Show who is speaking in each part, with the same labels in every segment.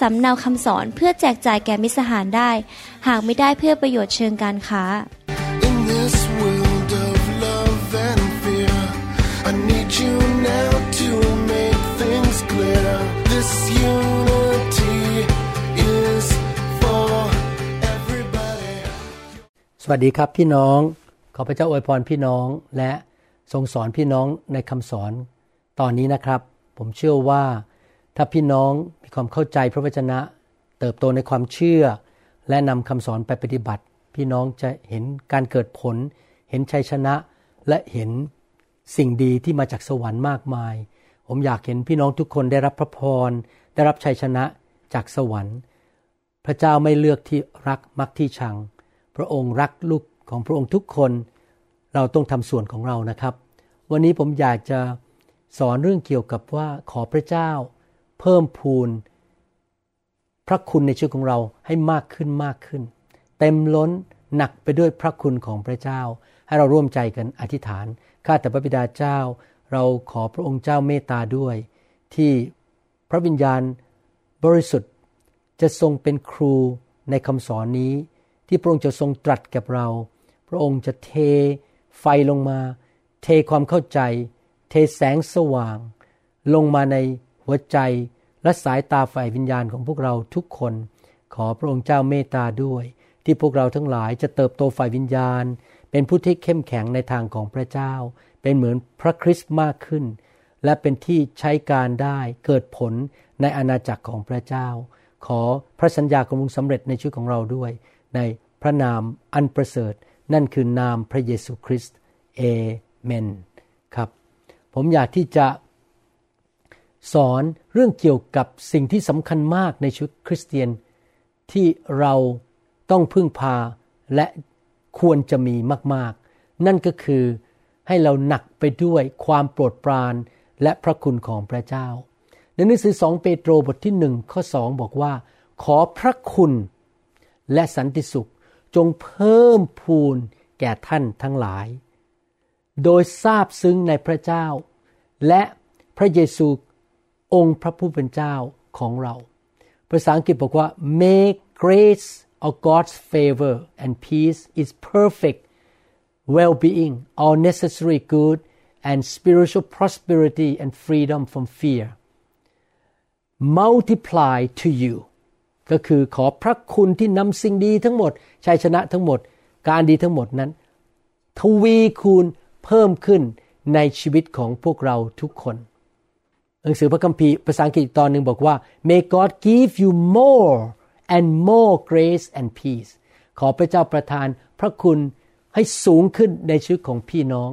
Speaker 1: สำเนาคำสอนเพื่อแจกจ่ายแก่มิตรสหายได้ หากไม่ได้เพื่อประโยชน์เชิงการค้า
Speaker 2: In this world of love and fear, I need you now to make things clear. This unity is for everybody.
Speaker 3: สวัสดีครับพี่น้อง ขอพระเจ้าอวยพรพี่น้องและทรงสอนพี่น้องในคำสอนตอนนี้นะครับ ผมเชื่อว่าถ้าพี่น้องมี ความเข้าใจพระวจนะ เติบโตในความเชื่อ และนำคำสอนไปปฏิบัติ พี่น้องจะเห็นการเกิดผล เห็นชัยชนะ และเห็นสิ่งดีที่มาจากสวรรค์มากมาย ผมอยากเห็นพี่น้องทุกคนได้รับพระพร ได้รับชัยชนะจากสวรรค์ พระเจ้าไม่เลือกที่รักมักที่ชัง พระองค์รักลูกของพระองค์ทุกคน เราต้องทำส่วนของเรานะครับ วันนี้ผมอยากจะสอนเรื่องเกี่ยวกับว่าขอพระเจ้า เพิ่มพูน พระคุณในชีวิตของเราให้มากขึ้นมากขึ้น เต็มล้นหนักไปด้วยพระคุณของพระเจ้า ให้เราร่วมใจกันอธิษฐานข้าแต่พระบิดาเจ้า เราขอพระองค์เจ้าเมตตาด้วย ที่พระวิญญาณบริสุทธิ์จะทรงเป็นครูในคำสอนนี้ ที่พระองค์จะทรงตรัสกับเรา พระองค์จะเทไฟลงมา เทความเข้าใจ เทแสงสว่าง ลงมาใน หัวใจและสายตาฝ่ายวิญญาณของพวกเราทุกคน ขอพระองค์เจ้าเมตตาด้วย ที่พวกเราทั้งหลายจะเติบโตฝ่ายวิญญาณ เป็นผู้ที่เข้มแข็งในทางของพระเจ้า เป็นเหมือนพระคริสต์มากขึ้น และเป็นที่ใช้การได้เกิดผลในอาณาจักรของพระเจ้า ขอพระสัญญาของพระสำเร็จในชีวิตของเราด้วย ในพระนามอันประเสริฐ นั่นคือนามพระเยซูคริสต์เอเมนครับ ผมอยากที่จะ สอนเรื่องเกี่ยวกับสิ่งที่สำคัญมากในชุดคริสเตียน ที่เราต้องพึ่งพาและควรจะมีมาก ๆ นั่นก็คือให้เราหนักไปด้วยความโปรดปรานและพระคุณของพระเจ้า ในหนังสือสองเปโตรบทที่หนึ่งข้อสองบอกว่า ขอพระคุณและสันติสุขจงเพิ่มพูนแก่ท่านทั้งหลาย โดยทราบซึ้งในพระเจ้า และพระเยซู องค์พระผู้เป็นเจ้าของเรา ภาษาอังกฤษบอกว่า May grace of God's favor and peace is perfect well-being all necessary good and spiritual prosperity and freedom from fear multiply to you ก็คือขอพระคุณที่นำสิ่งดีทั้งหมดชัยชนะทั้งหมด การดีทั้งหมดนั้น ทวีคูณเพิ่มขึ้นในชีวิตของพวกเราทุกคน หนังสือพระคัมภีร์ภาษาอังกฤษตอนหนึ่งบอกว่า May God give you more and more grace and peace ขอพระเจ้าประทานพระคุณให้สูงขึ้นในชีวิตของพี่น้อง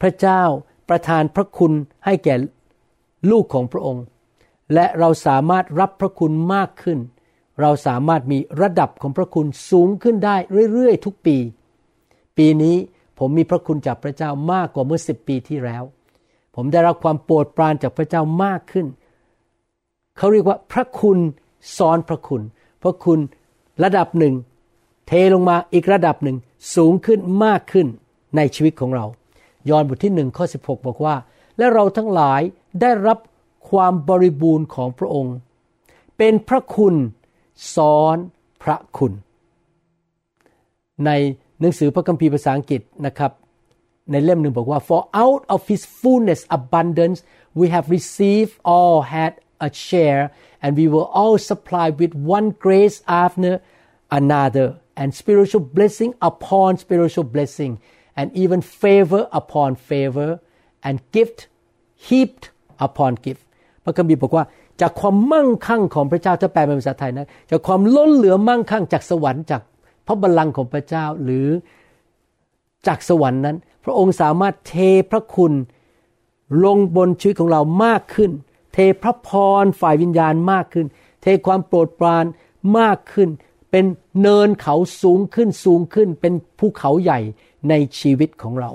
Speaker 3: พระเจ้าประทานพระคุณให้แก่ลูกของพระองค์ และเราสามารถรับพระคุณมากขึ้น เราสามารถมีระดับของพระคุณสูงขึ้นได้เรื่อยๆทุกปี ปีนี้ผมมีพระคุณจากพระเจ้ามากกว่าเมื่อสิบปีที่แล้ว ผมได้รับความโปรดปรานจากพระเจ้ามากขึ้น เขาเรียกว่าพระคุณซ้อนพระคุณ พระคุณระดับหนึ่ง เทลงมาอีกระดับหนึ่งสูงขึ้นมากขึ้นในชีวิตของเรา ยอห์นบทที่หนึ่งข้อ 16 บอกว่า และเราทั้งหลายได้รับความบริบูรณ์ของพระองค์ เป็นพระคุณซ้อนพระคุณ ในหนังสือพระคัมภีร์ภาษาอังกฤษนะครับ ในเล่มหนึ่งบอกว่า for out of his fullness abundance we have received all had a share and we were all supplied with one grace after another and spiritual blessing upon spiritual blessing and even favor upon favor and gift heaped upon gift พระคัมภีร์บอกว่าจากความมั่งคั่งของพระเจ้าถ้าแปลเป็นภาษาไทยนะจากความล้นเหลือมั่งคั่งจากสวรรค์จากพระบัลลังก์ของพระเจ้าหรือจากสวรรค์นั้น ระองค์สามารถเทพระคุณลงบนชีวิตของเรามากขึ้น เทพระพรฝ่ายวิญญาณมากขึ้น เทความโปรดปรานมากขึ้น เป็นเนินเขาสูงขึ้นสูงขึ้น เป็นภูเขาใหญ่ในชีวิตของเรา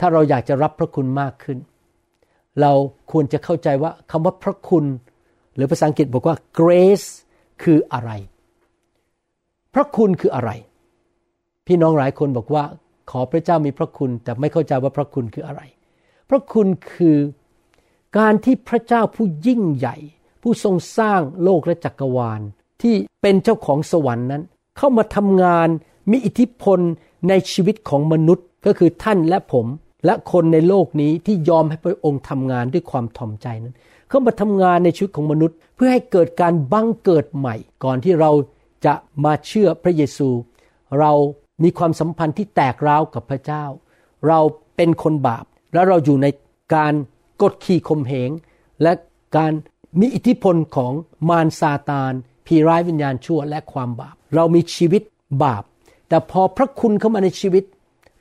Speaker 3: ถ้าเราอยากจะรับพระคุณมากขึ้น เราควรจะเข้าใจว่าคำว่าพระคุณ หรือภาษาอังกฤษบอกว่า grace คืออะไร พระคุณคืออะไร พี่น้องหลายคนบอกว่า ขอพระเจ้ามีพระคุณ แต่ไม่เข้าใจว่าพระคุณคืออะไร พระคุณคือการที่พระเจ้าผู้ยิ่งใหญ่ ผู้ทรงสร้างโลกและจักรวาล ที่เป็นเจ้าของสวรรค์นั้น เข้ามาทำงานมีอิทธิพลในชีวิตของมนุษย์ก็คือท่านและผมและคนในโลกนี้ที่ยอมให้พระองค์ทำงานด้วยความถ่อมใจนั้น เข้ามาทำงานในชีวิตของมนุษย์ เพื่อให้เกิดการบังเกิดใหม่ ก่อนที่เราจะมาเชื่อพระเยซู เรา มีความสัมพันธ์ที่แตกร้าวกับพระเจ้า เราเป็นคนบาป และเราอยู่ในการกดขี่ข่มเหง และการมีอิทธิพลของมารซาตานผีร้ายวิญญาณชั่วและความบาป เรามีชีวิตบาป แต่พอพระคุณเข้ามาในชีวิต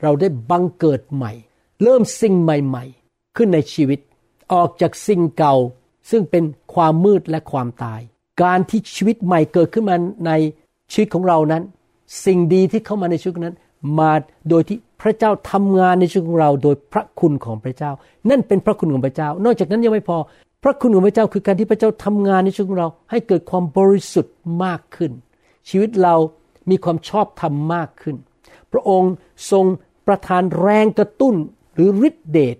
Speaker 3: เราได้บังเกิดใหม่ เริ่มสิ่งใหม่ ๆ ขึ้นในชีวิต ออกจากสิ่งเก่า ซึ่งเป็นความมืดและความตาย การที่ชีวิตใหม่เกิดขึ้นมาในชีวิตของเรานั้น สิ่งดีที่เข้ามาในชีวิตนั้น มาโดยที่พระเจ้าทำงานในชีวิตของเรา โดยพระคุณของพระเจ้า นั่นเป็นพระคุณของพระเจ้า นอกจากนั้นยังไม่พอ พระคุณของพระเจ้าคือการที่พระเจ้าทำงานในชีวิตของเรา ให้เกิดความบริสุทธิ์มากขึ้น ชีวิตเรามีความชอบธรรมมากขึ้น พระองค์ทรงประทานแรงกระตุ้นหรือฤทธิเดช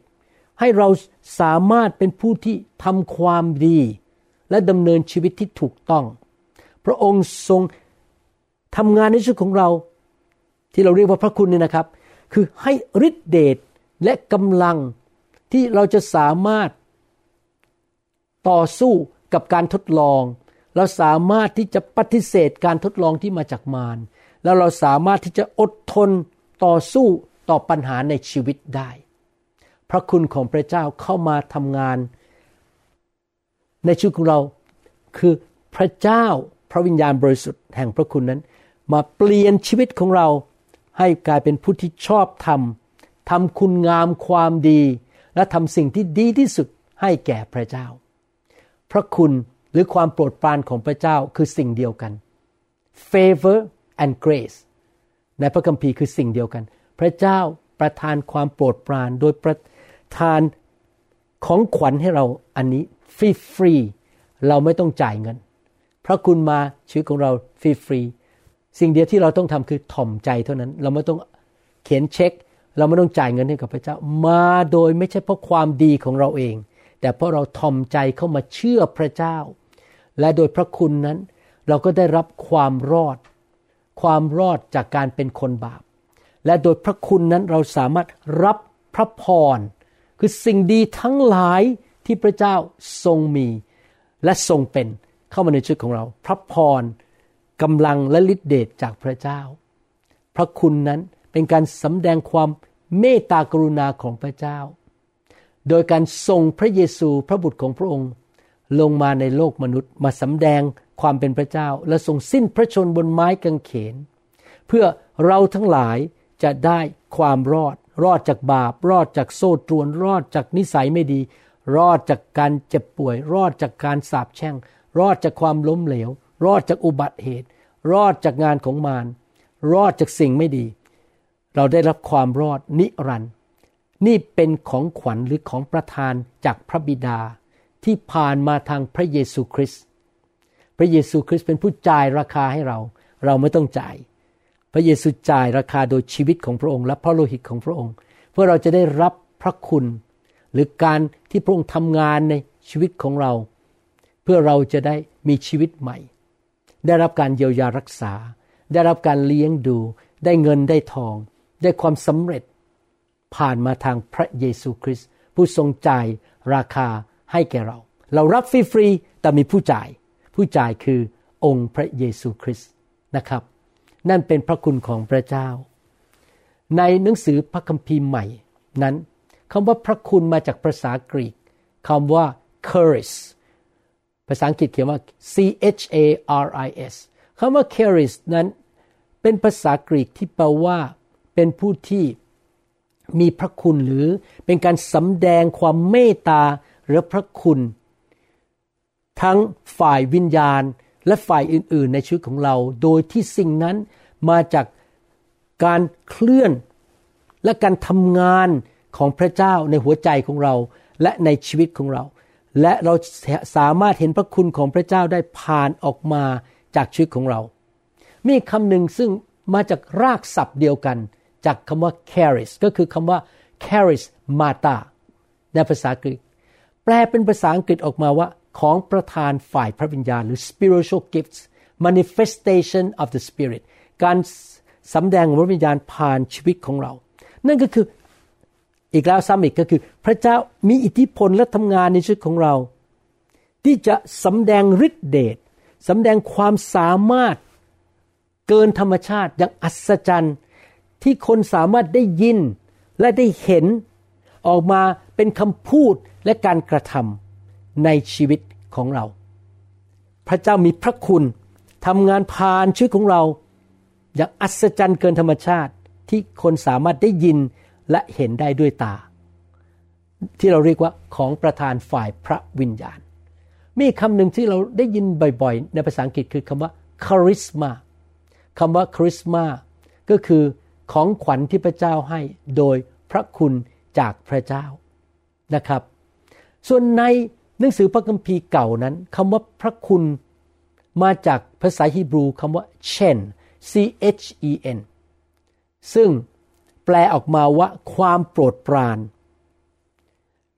Speaker 3: ให้เราสามารถเป็นผู้ที่ทำความดี และดำเนินชีวิตที่ถูกต้อง พระองค์ทรง ทำงานในชีวิตของเรา ที่เราเรียกว่าพระคุณเนี่ยนะครับ คือให้ฤทธิเดชและกำลังที่เราจะสามารถต่อสู้กับการทดลอง เราสามารถที่จะปฏิเสธการทดลองที่มาจากมารแล้วเราสามารถที่จะอดทนต่อสู้ต่อปัญหาในชีวิตได้ พระคุณของพระเจ้าเข้ามาทำงาน ในชีวิตของเราคือพระเจ้าพระวิญญาณบริสุทธิ์แห่งพระคุณนั้น มาเปลี่ยนชีวิตของเราให้กลายเป็นผู้ที่ชอบทำทำคุณงามความดี และทำสิ่งที่ดีที่สุดให้แก่พระเจ้า พระคุณหรือความโปรดปรานของพระเจ้าคือสิ่งเดียวกัน favor and grace ในพระคัมภีร์คือสิ่งเดียวกัน พระเจ้าประทานความโปรดปราน โดยประทานของขวัญให้เราอันนี้ฟรีฟรีเราไม่ต้องจ่ายเงิน พระคุณมาชีวิตของเราฟรีฟรี สิ่งเดียวที่เราต้องทำคือถ่อมใจเท่านั้น เราไม่ต้องเขียนเช็ค เราไม่ต้องจ่ายเงินให้กับพระเจ้า มาโดยไม่ใช่เพราะความดีของเราเอง แต่เพราะเราถ่อมใจเข้ามาเชื่อพระเจ้า และโดยพระคุณนั้น เราก็ได้รับความรอด ความรอดจากการเป็นคนบาป และโดยพระคุณนั้นเราสามารถรับพระพรคือสิ่งดีทั้งหลายที่พระเจ้าทรงมี และทรงเป็นเข้ามาในชีวิตของเรา พระพร กำลังและฤทธิเดชจากพระเจ้า พระคุณนั้นเป็นการสำแดงความเมตตากรุณาของพระเจ้า โดยการส่งพระเยซูพระบุตรของพระองค์ ลงมาในโลกมนุษย์มาสำแดงความเป็นพระเจ้า และทรงสิ้นพระชนบนไม้กางเขน เพื่อเราทั้งหลายจะได้ความรอด รอดจากบาป รอดจากโซ่ตรวน รอดจากนิสัยไม่ดี รอดจากการเจ็บป่วย รอดจากการสาปแช่ง รอดจากความล้มเหลว รอดจากอุบัติเหตุ รอดจากงานของมาร รอดจากสิ่งไม่ดี เราได้รับความรอดนิรันดร์นี่เป็นของขวัญหรือของประทานจากพระบิดาที่ผ่านมาทางพระเยซูคริสต์พระเยซูคริสต์เป็นผู้จ่ายราคาให้เรา เราไม่ต้องจ่าย พระเยซูจ่ายราคาโดยชีวิตของพระองค์ และพระโลหิตของพระองค์ เพื่อเราจะได้รับพระคุณ หรือการที่พระองค์ทำงานในชีวิตของเรา เพื่อเราจะได้มีชีวิตใหม่ ได้รับการเยียวยารักษา ได้รับการเลี้ยงดู ได้เงินได้ทอง ได้ความสำเร็จ ผ่านมาทางพระเยซูคริสต์ผู้ทรงจ่ายราคาให้แก่เรา เรารับฟรีๆแต่มีผู้จ่าย ผู้จ่ายคือองค์พระเยซูคริสต์นะครับ นั่นเป็นพระคุณของพระเจ้า ในหนังสือพระคัมภีร์ใหม่นั้นคำว่าพระคุณมาจากภาษากรีกคำว่า charis ภาษาอังกฤษเขียนว่า C H A R I S คำว่า charis นั้นเป็นภาษากรีกที่แปลว่าเป็นผู้ที่มีพระคุณหรือเป็นการสำแดงความเมตตาหรือพระคุณ ทั้งฝ่ายวิญญาณและฝ่ายอื่น ๆ ในชีวิตของเรา โดยที่สิ่งนั้นมาจากการเคลื่อนและการทำงานของพระเจ้าในหัวใจของเราและในชีวิตของเรา และเราสามารถเห็นพระคุณของพระเจ้าได้ผ่านออกมาจากชีวิตของเรา มีคำหนึ่งซึ่งมาจากรากศัพท์เดียวกัน จากคำว่า charis ก็คือคำว่า charis mata ในภาษากรีก แปลเป็นภาษาอังกฤษออกมาว่าของประธานฝ่ายพระวิญญาณ หรือ spiritual gifts manifestation of the spirit การสำแดงของพระวิญญาณผ่านชีวิตของเรา นั่นก็คือ อีกแล้วซ้ำอีกก็คือ พระเจ้ามีอิทธิพลและทำงานในชีวิตของเรา ที่จะสำแดงฤทธิเดชสำแดงความสามารถเกินธรรมชาติอย่างอัศจรรย์ ที่คนสามารถได้ยินและได้เห็นออกมาเป็นคำพูดและการกระทำในชีวิตของเรา พระเจ้ามีพระคุณทำงานผ่านชีวิตของเรา อย่างอัศจรรย์เกินธรรมชาติที่คนสามารถได้ยิน และเห็นได้ด้วยตา ที่เราเรียกว่าของประธานฝ่ายพระวิญญาณ มีคำหนึ่งที่เราได้ยินบ่อยๆ ในภาษาอังกฤษคือคำว่าคาริสมาคำว่าคริสมาก็คือของขวัญที่พระเจ้าให้โดยพระคุณจากพระเจ้านะครับ ส่วนในหนังสือพระคัมภีร์เก่านั้นคำว่าพระคุณมาจากภาษาฮีบรูคำว่า chen c h e n ซึ่ง แปลออกมาว่าความโปรดปราน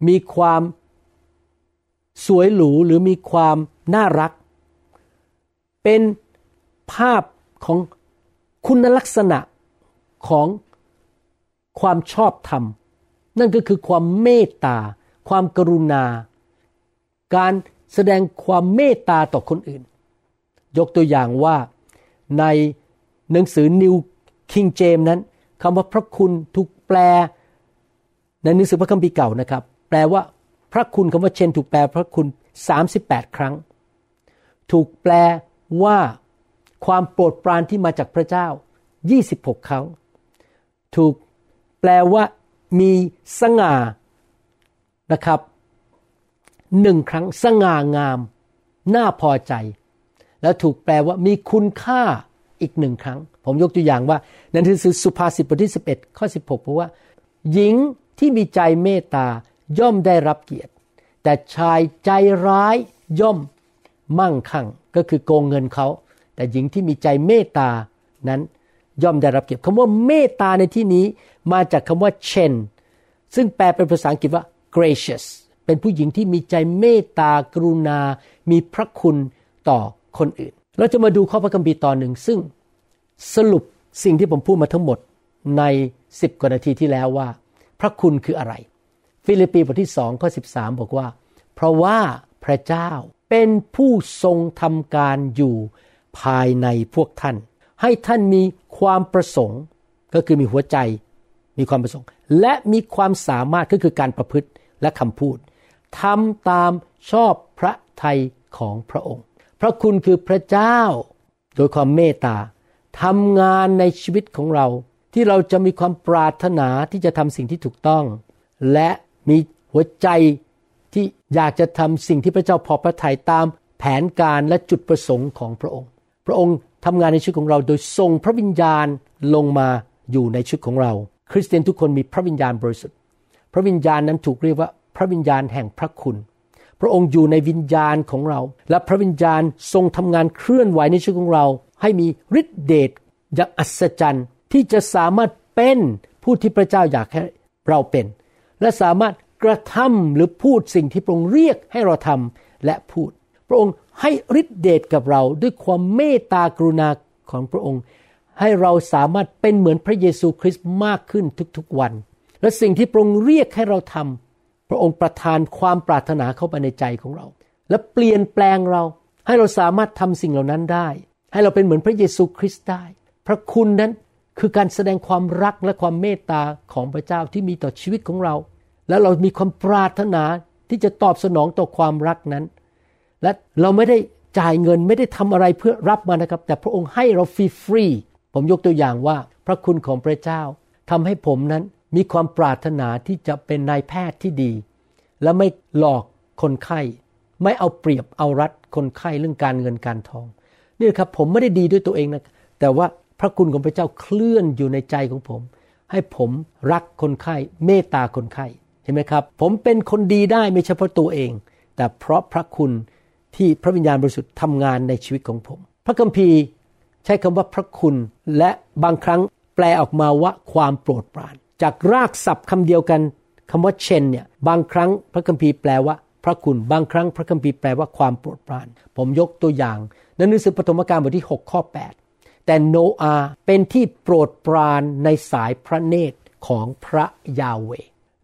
Speaker 3: มีความสวยหรูหรือมีความน่ารัก เป็นภาพของคุณลักษณะของความชอบธรรม นั่นก็คือความเมตตา ความกรุณา การแสดงความเมตตาต่อคนอื่น ยกตัวอย่างว่าในหนังสือนิวคิงเจมนั้น คำว่าพระคุณถูกแปล ในหนังสือพระคัมภีร์เก่านะครับ แปลว่าพระคุณคำว่าเชนถูกแปลพระคุณ 38 ครั้ง ถูกแปลว่าความโปรดปรานที่มาจากพระเจ้า 26 ครั้ง ถูกแปลว่ามีสง่านะครับหนึ่งครั้งสง่างาม น่าพอใจ แล้วถูกแปลว่ามีคุณค่า อีกหนึ่งครั้ง ผมยกตัวอย่างว่าในหนังสือสุภาษิตบทที่ 11 ข้อ 16บอกว่า หญิงที่มีใจเมตตาย่อมได้รับเกียรติ แต่ชายใจร้ายย่อมมั่งคั่งก็คือโกงเงินเขา แต่หญิงที่มีใจเมตตานั้นย่อมได้รับเกียรติคำว่าเมตตาในที่นี้มาจากคำว่า chen ซึ่งแปลเป็นภาษาอังกฤษว่า gracious เป็นผู้หญิงที่มีใจเมตตากรุณา มีพระคุณต่อคนอื่น เราจะมาดูข้อพระคัมภีร์ตอนหนึ่งซึ่งสรุปสิ่งที่ผมพูดมาทั้งหมดในสิบกว่านาทีที่แล้วว่า พระคุณคืออะไร ฟิลิปปีบทที่สองข้อสิบสามบอกว่า เพราะว่าพระเจ้าเป็นผู้ทรงทำการอยู่ภายในพวกท่าน ให้ท่านมีความประสงค์ ก็คือมีหัวใจมีความประสงค์ และมีความสามารถก็คือการประพฤติและคำพูดทำตามชอบพระทัยของพระองค์ พระคุณคือพระเจ้าโดยความเมตตาทำงานในชีวิตของเรา ที่เราจะมีความปรารถนาที่จะทำสิ่งที่ถูกต้อง และมีหัวใจที่อยากจะทำสิ่งที่พระเจ้าพอพระทัยตามแผนการและจุดประสงค์ของพระองค์ พระองค์ทำงานในชีวิตของเราโดยทรงพระวิญญาณลงมาอยู่ในชีวิตของเรา คริสเตียนทุกคนมีพระวิญญาณบริสุทธิ์ พระวิญญาณนั้นถูกเรียกว่าพระวิญญาณแห่งพระคุณ พระองค์อยู่ในวิญญาณของเรา และพระวิญญาณทรงทำงานเคลื่อนไหวในชีวิตของเรา ให้มีฤทธิเดชอย่างอัศจรรย์ที่จะสามารถเป็นผู้ที่พระเจ้าอยากให้เราเป็น และสามารถกระทำหรือพูดสิ่งที่พระองค์เรียกให้เราทำและพูด พระองค์ให้ฤทธิเดชกับเราด้วยความเมตตากรุณาของพระองค์ ให้เราสามารถเป็นเหมือนพระเยซูคริสต์มากขึ้นทุกๆวัน และสิ่งที่พระองค์เรียกให้เราทำ พระองค์ประทานความปรารถนาเข้าไปในใจของเรา และเปลี่ยนแปลงเราให้เราสามารถทำสิ่งเหล่านั้นได้ ให้เราเป็นเหมือนพระเยซูคริสต์ได้ พระคุณนั้นคือการแสดงความรักและความเมตตาของพระเจ้าที่มีต่อชีวิตของเรา แล้วเรามีความปรารถนาที่จะตอบสนองต่อความรักนั้น และเราไม่ได้จ่ายเงินไม่ได้ทำอะไรเพื่อรับมานะครับ แต่พระองค์ให้เราฟรีฟรีผมยกตัวอย่างว่า พระคุณของพระเจ้าทำให้ผมนั้น มีความปรารถนาที่จะเป็นนายแพทย์ที่ดี และไม่หลอกคนไข้ ไม่เอาเปรียบเอารัดคนไข้เรื่องการเงินการทอง นี่ครับผมไม่ได้ดีด้วยตัวเองนะแต่ว่าพระคุณของพระเจ้าเคลื่อนอยู่ในใจของผม ให้ผมรักคนไข้ เมตตาคนไข้เห็นไหมครับ ผมเป็นคนดีได้ไม่ใช่เพราะตัวเอง แต่เพราะพระคุณที่พระวิญญาณบริสุทธิ์ทำงานในชีวิตของผม พระคัมภีร์ใช้คำว่าพระคุณและบางครั้งแปลออกมาว่าความโปรดปราน จากรากศัพท์คำเดียวกันคำว่าเชนเนี่ยบางครั้งพระคัมภีร์แปลว่า พระคุณบางครั้งพระคัมภีร์แปลว่าความโปรดปราน ผมยกตัวอย่างในหนังสือปฐมกาลบทที่ 6 ข้อ 8 แต่โนอาเป็นที่โปรดปรานในสายพระเนตรของพระยาเว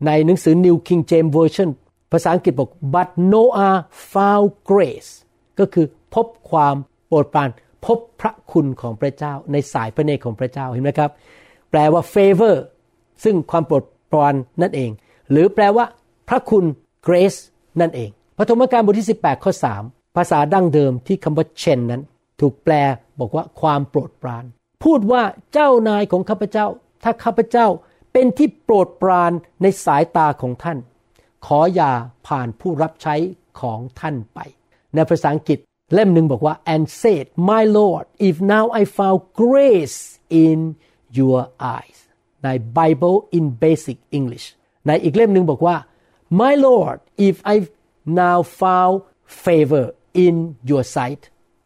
Speaker 3: ในหนังสือ New King James Version ภาษาอังกฤษบอก but Noah found grace ก็คือพบความโปรดปราน พบพระคุณของพระเจ้า ในสายพระเนตรของพระเจ้าเห็นไหมครับ แปลว่า favor ซึ่งความโปรดปรานนั่นเอง หรือแปลว่าพระคุณ grace นั่นเองปฐมกาลบทที่ 18 ข้อ 3 ภาษาดั้งเดิมที่คำว่าเชนนั้น ถูกแปลบอกว่าความโปรดปราน พูดว่าเจ้านายของข้าพเจ้า ถ้าข้าพเจ้าเป็นที่โปรดปรานในสายตาของท่าน ขออย่าผ่านผู้รับใช้ของท่านไป ในภาษาอังกฤษเล่มหนึ่งบอกว่า and said my lord if now I found grace in your eyes ใน Bible in Basic English ในอีกเล่มหนึ่งบอกว่า my lord if I now found favor in your sight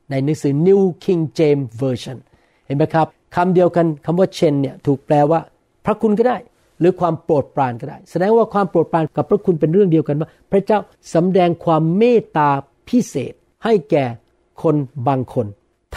Speaker 3: ในหนังสือ New King James Version เห็นไหมครับคำเดียวกันคำว่าเชนเนี่ยถูกแปลว่าพระคุณก็ได้ หรือความโปรดปรานก็ได้ แสดงว่าความโปรดปรานกับพระคุณเป็นเรื่องเดียวกันว่า พระเจ้าสำแดงความเมตตาพิเศษ ให้แก่คนบางคน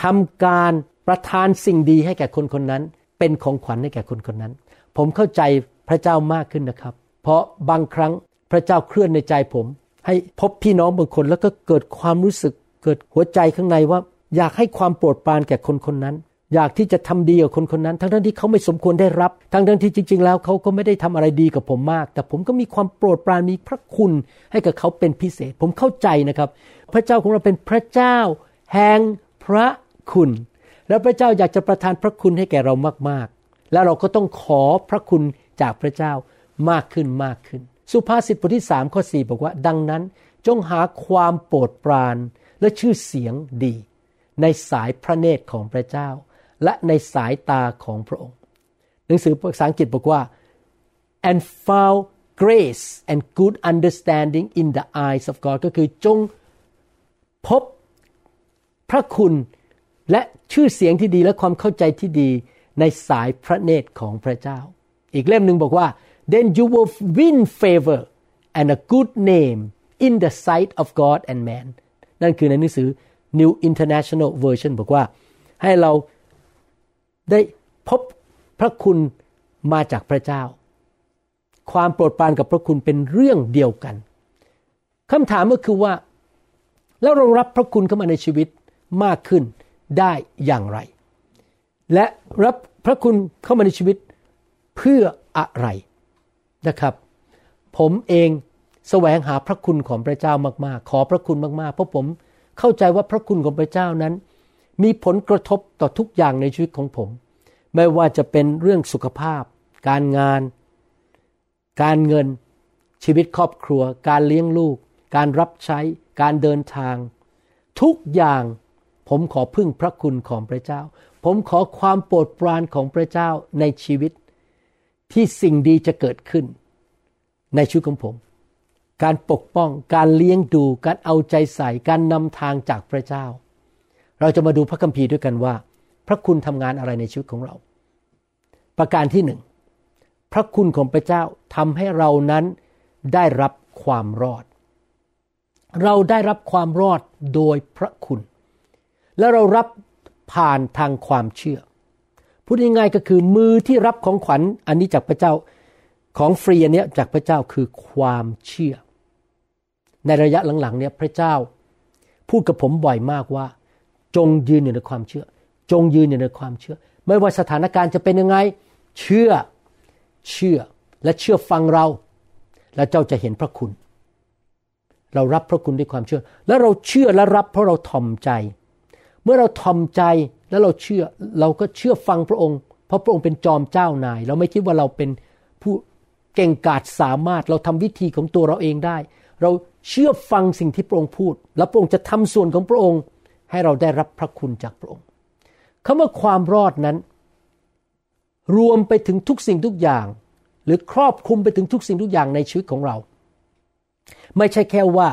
Speaker 3: ทำการประทานสิ่งดีให้แก่คนคนนั้น เป็นของขวัญให้แก่คนคนนั้น ผมเข้าใจพระเจ้ามากขึ้นนะครับ เพราะบางครั้งพระเจ้าเคลื่อนในใจผม ให้พบพี่น้องบางคนแล้วก็เกิดความรู้สึก เกิดหัวใจข้างในว่า อยากให้ความโปรดปรานแก่คนคนนั้น อยากที่จะทำดีกับคนคนนั้น ทั้งทั้งที่เขาไม่สมควรได้รับ ทั้งทั้งที่จริง ๆ แล้วเขาก็ไม่ได้ทำอะไรดีกับผมมาก แต่ผมก็มีความโปรดปรานมีพระคุณให้กับเขาเป็นพิเศษ ผมเข้าใจนะครับ พระเจ้าของเราเป็นพระเจ้า แห่งพระคุณ แล้วพระเจ้าอยากจะประทานพระคุณให้แก่เรามากๆ แล้วเราก็ต้องขอพระคุณจากพระเจ้ามากขึ้นมากขึ้น สุภาษิตบทที่3ข้อ4บอกว่า ดังนั้นจงหาความโปรดปรานและชื่อเสียงดี ในสายพระเนตรของพระเจ้า และในสายตาของพระองค์ หนังสือภาษาอังกฤษบอกว่า and found grace and good understanding in the eyes of God ก็คือจงพบพระคุณและชื่อเสียงที่ดีและความเข้าใจที่ดี ในสายพระเนตรของพระเจ้า อีกเล่มหนึ่งบอกว่า then you will win favor and a good name in the sight of God and man นั่นคือในหนังสือ New International Version บอกว่าให้เราได้พบพระคุณมาจากพระเจ้า ความโปรดปรานกับพระคุณเป็นเรื่องเดียวกันคำถามก็คือว่า แล้วเรารับพระคุณเข้ามาในชีวิตมากขึ้นได้อย่างไร และรับพระคุณเข้ามาในชีวิตเพื่ออะไรนะครับ ผมเองแสวงหาพระคุณของพระเจ้ามากๆ ขอพระคุณมากๆ เพราะผมเข้าใจว่าพระคุณของพระเจ้านั้น มีผลกระทบต่อทุกอย่างในชีวิตของผม ไม่ว่าจะเป็นเรื่องสุขภาพ การงาน การเงิน ชีวิตครอบครัว การเลี้ยงลูก การรับใช้ การเดินทาง ทุกอย่างผมขอพึ่งพระคุณของพระเจ้า ผมขอความโปรดปรานของพระเจ้าในชีวิต ที่สิ่งดีจะเกิดขึ้น ในชีวิตของผม การปกป้องการเลี้ยงดูการเอาใจใส่การนำทางจากพระเจ้า เราจะมาดูพระคัมภีร์ด้วยกันว่า พระคุณทำงานอะไรในชีวิตของเรา ประการที่หนึ่งพระคุณของพระเจ้าทำให้เรานั้นได้รับความรอด เราได้รับความรอดโดยพระคุณ และเรารับ ผ่านทางความเชื่อ พูดง่ายๆก็คือมือที่รับของขวัญอันนี้จากพระเจ้าของฟรีอันนี้จากพระเจ้าคือความเชื่อ ในระยะหลังๆเนี่ยพระเจ้า พูดกับผมบ่อยมากว่า จงยืนอยู่ในความเชื่อ จงยืนอยู่ในความเชื่อ ไม่ว่าสถานการณ์จะเป็นยังไง เชื่อเชื่อและเชื่อฟังเรา และเจ้าจะเห็นพระคุณ เรารับพระคุณด้วยความเชื่อ แล้วเราเชื่อและรับเพราะเราทอมใจ เมื่อเราทอมใจแล้วเราเชื่อเราก็เชื่อฟังพระองค์ เพราะพระองค์เป็นจอมเจ้านาย เราไม่คิดว่าเราเป็นผู้เก่งกาจสามารถเราทำวิธีของตัวเราเองได้ เราเชื่อฟังสิ่งที่พระองค์พูด แล้วพระองค์จะทำส่วนของพระองค์ ให้เราได้รับพระคุณจากพระองค์คำว่าความรอดนั้น รวมไปถึงทุกสิ่งทุกอย่าง หรือครอบคลุมไปถึงทุกสิ่งทุกอย่างในชีวิตของเรา ไม่ใช่แค่ว่า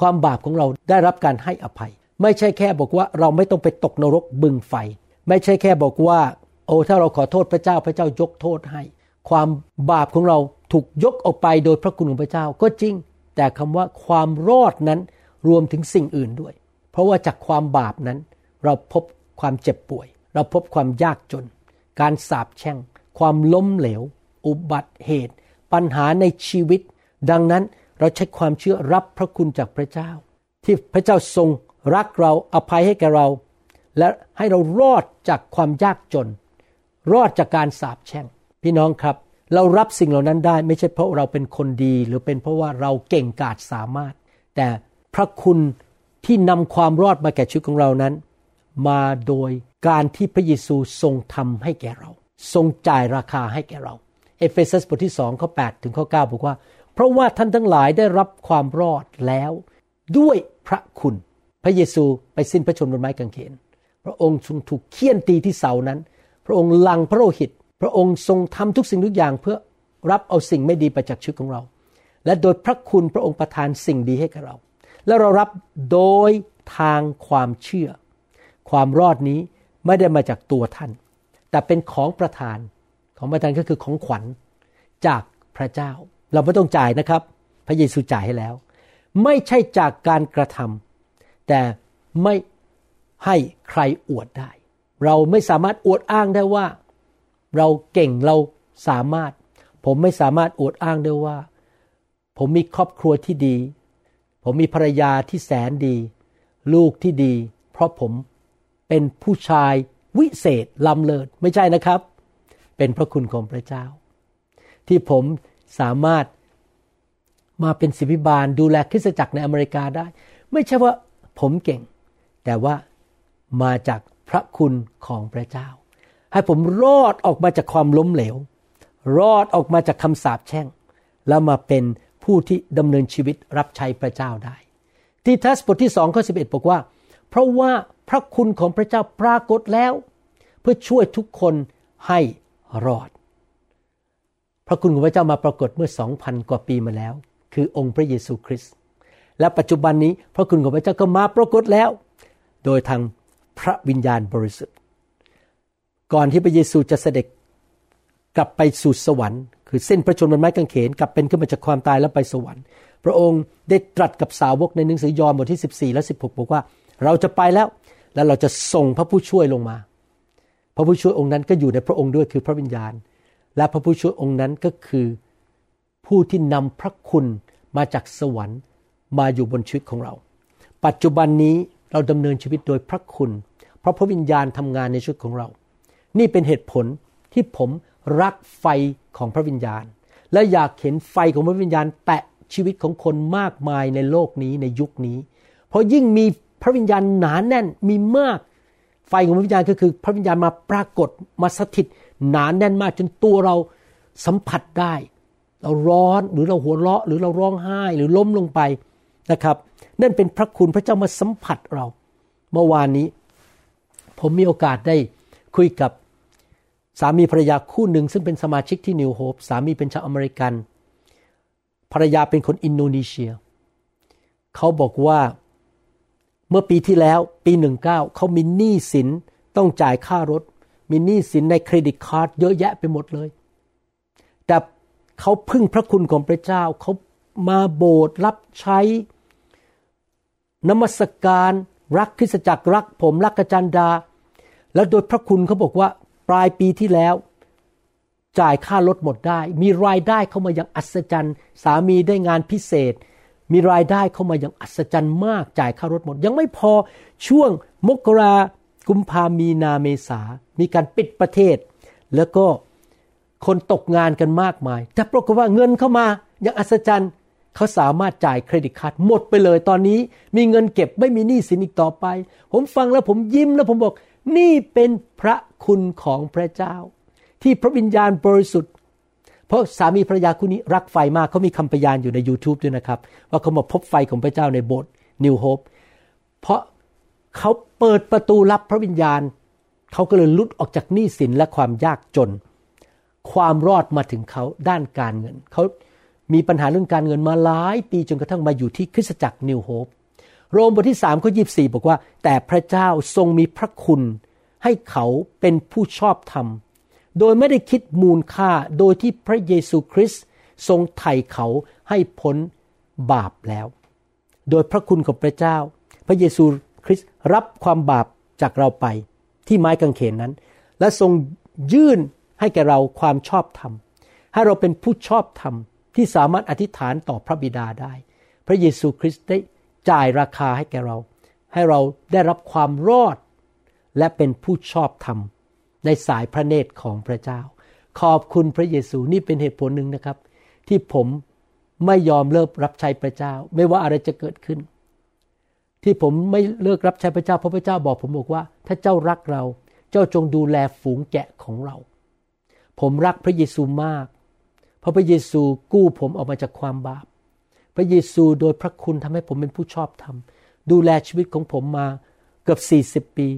Speaker 3: ความบาปของเราได้รับการให้อภัย ไม่ใช่แค่บอกว่าเราไม่ต้องไปตกนรกบึงไฟ ไม่ใช่แค่บอกว่า โอ้ถ้าเราขอโทษพระเจ้าพระเจ้ายกโทษให้ ความบาปของเราถูกยกออกไปโดยพระคุณของพระเจ้าก็จริง แต่คำว่าความรอดนั้นรวมถึงสิ่งอื่นด้วย เพราะว่าจากความบาปนั้น เราพบความเจ็บป่วย เราพบความยากจน การสาปแช่ง ความล้มเหลว อุบัติเหตุ ปัญหาในชีวิต ดังนั้นเราใช้ความเชื่อรับพระคุณจากพระเจ้า ที่พระเจ้าทรง รักเราอภัยให้แก่เรา และให้เรารอดจากความยากจน รอดจากการสาปแช่ง พี่น้องครับ เรารับสิ่งเหล่านั้นได้ไม่ใช่เพราะเราเป็นคนดี หรือเป็นเพราะว่าเราเก่งกาจสามารถ แต่พระคุณที่นำความรอดมาแก่ชีวิตของเรานั้น มาโดยการที่พระเยซูทรงทำให้แก่เรา ทรงจ่ายราคาให้แก่เรา เอเฟซัสบทที่2ข้อ8ถึงข้อ9บอกว่า เพราะว่าท่านทั้งหลายได้รับความรอดแล้ว ด้วยพระคุณ พระเยซูไปสิ้นพระชนม์บนไม้กางเขน พระองค์ทรงถูกเคี่ยนตีที่เสานั้น พระองค์ลังพระโลหิต พระองค์ทรงทำทุกสิ่งทุกอย่างเพื่อรับเอาสิ่งไม่ดีไปจากชีวิตของเรา และโดยพระคุณพระองค์ประทานสิ่งดีให้กับเรา แล้วเรารับโดยทางความเชื่อ ความรอดนี้ไม่ได้มาจากตัวท่าน แต่เป็นของประทาน ของประทานก็คือของขวัญจากพระเจ้า เราไม่ต้องจ่ายนะครับ พระเยซูจ่ายให้แล้ว ไม่ใช่จากการกระทำ แต่ไม่ให้ใครอวดได้ เราไม่สามารถอวดอ้างได้ว่า เราเก่งเราสามารถ ผมไม่สามารถอวดอ้างได้ว่า ผมมีครอบครัวที่ดี ผมมีภรรยาที่แสนดี ลูกที่ดี เพราะผมเป็นผู้ชายวิเศษล้ำเลิศไม่ใช่นะครับ เป็นพระคุณของพระเจ้า ที่ผมสามารถมาเป็นศิบิบาลดูแลคริสตจักรในอเมริกาได้ ไม่ใช่ว่า ผมเก่ง แต่ว่ามาจากพระคุณของพระเจ้า ให้ผมรอดออกมาจากความล้มเหลว รอดออกมาจากคำสาปแช่ง แล้วมาเป็นผู้ที่ดำเนินชีวิตรับใช้พระเจ้าได้ ที่ทัสบทที่สองข้อสิบอกว่า เพราะว่าพระคุณของพระเจ้าปรากฏแล้ว เพื่อช่วยทุกคนให้รอด พระคุณของพระเจ้ามาปรากฏเมื่อสองพันกว่าปีมาแล้ว คือองค์พระเยซูคริสต์ และปัจจุบันนี้พระคุณของพระเจ้าก็มาปรากฏแล้ว โดยทางพระวิญญาณบริสุทธิ์ ก่อนที่พระเยซูจะเสด็จกลับไปสู่สวรรค์ คือเส้นพระชนม์บนไม้กางเขนกลับเป็นขึ้นมาจากความตายแล้วไปสวรรค์ พระองค์ได้ตรัสกับสาวกในหนังสือยอห์นบทที่ 14 และ 16 บอกว่า เราจะไปแล้วแล้วเราจะส่งพระผู้ช่วยลงมา พระผู้ช่วยองค์นั้นก็อยู่ในพระองค์ด้วยคือพระวิญญาณ และพระผู้ช่วยองค์นั้นก็คือผู้ที่นำพระคุณมาจากสวรรค์ มาอยู่บนชีวิตของเรา ปัจจุบันนี้เราดำเนินชีวิตโดยพระคุณ เพราะพระวิญญาณทำงานในชีวิตของเรา นี่เป็นเหตุผลที่ผมรักไฟของพระวิญญาณ และอยากเห็นไฟของพระวิญญาณ แตะชีวิตของคนมากมายในโลกนี้ในยุคนี้ เพราะยิ่งมีพระวิญญาณหนานแน่นมีมาก ไฟของพระวิญญาณก็คือ พระวิญญาณมาปรากฏมาสถิตหนานแน่นมากจนตัวเราสัมผัสได้ เราร้อนหรือเราหัวเราะหรือเราร้องไห้หรือล้มลงไป นะครับ นั่นเป็นพระคุณพระเจ้ามาสัมผัสเรา เมื่อวานนี้ ผมมีโอกาสได้คุยกับสามีภรรยาคู่หนึ่ง ซึ่งเป็นสมาชิกที่นิวโฮปสามีเป็นชาวอเมริกัน ภรรยาเป็นคนอินโดนีเซีย เขาบอกว่าเมื่อปีที่แล้วปีหนึ่งเก้าเขามีหนี้สินต้องจ่ายค่ารถ มีหนี้สินใน credit card เยอะแยะไปหมดเลย แต่เขาพึ่งพระคุณของพระเจ้าเขามาโบสถ์รับใช้ นมัสการรักคริสตจักรรักผมรักอาจารย์ดา แล้วโดยพระคุณเขาบอกว่าปลายปีที่แล้ว จ่ายค่ารถหมดได้ มีรายได้เข้ามาอย่างอัศจรรย์ สามีได้งานพิเศษ มีรายได้เข้ามาอย่างอัศจรรย์มากจ่ายค่ารถหมด ยังไม่พอช่วงมกรากุมภามีนาเมษา มีการปิดประเทศ แล้วก็คนตกงานกันมากมายแต่ปรากฏว่าเงินเข้ามาอย่างอัศจรรย์ เขาสามารถจ่ายเครดิตการ์ดหมดไปเลยตอนนี้ มีเงินเก็บไม่มีหนี้สินอีกต่อไป ผมฟังแล้วผมยิ้มแล้วผมบอก นี่เป็นพระคุณของพระเจ้า ที่พระวิญญาณบริสุทธิ์ เพราะสามีภรรยาคู่นี้รักไฟมากเขามีคำพยานอยู่ใน YouTube ด้วยนะครับ ว่าเขามาพบไฟของพระเจ้าในโบสถ์นิวโฮปเพราะเขาเปิดประตูรับพระวิญญาณเขาก็เลยลุดออกจากหนี้สินและความยากจน ความรอดมาถึงเขาด้านการเงินเขา มีปัญหาเรื่องการเงินมาหลายปีจนกระทั่งมาอยู่ที่คริสตจักรนิวโฮปโรมบทที่สามข้อยีบสี่บอกว่า แต่พระเจ้าทรงมีพระคุณ ให้เขาเป็นผู้ชอบธรรม โดยไม่ได้คิดมูลค่าโดยที่พระเยซูคริสต์ทรงไถ่เขาให้พ้นบาปแล้ว โดยพระคุณของพระเจ้า พระเยซูคริสต์รับความบาปจากเราไป ที่ไม้กางเขนนั้น และทรงยื่นให้แก่เราความชอบธรรม ให้เราเป็นผู้ชอบธรรม ที่สามารถอธิษฐานต่อพระบิดาได้ พระเยซูคริสต์ได้จ่ายราคาให้แก่เรา ให้เราได้รับความรอด และเป็นผู้ชอบธรรม ในสายพระเนตรของพระเจ้า ขอบคุณพระเยซูนี่เป็นเหตุผลหนึ่งนะครับ ที่ผมไม่ยอมเลิกรับใช้พระเจ้า ไม่ว่าอะไรจะเกิดขึ้น ที่ผมไม่เลิกรับใช้พระเจ้าเพราะพระเจ้าบอกผมบอกว่า ถ้าเจ้ารักเรา เจ้าจงดูแลฝูงแกะของเรา ผมรักพระเยซูมาก เพราะพระเยซูกู้ผมออกมาจากความบาป พระเยซูโดยพระคุณทำให้ผมเป็นผู้ชอบธรรม ดูแลชีวิตของผมมาเกือบ 40 ปี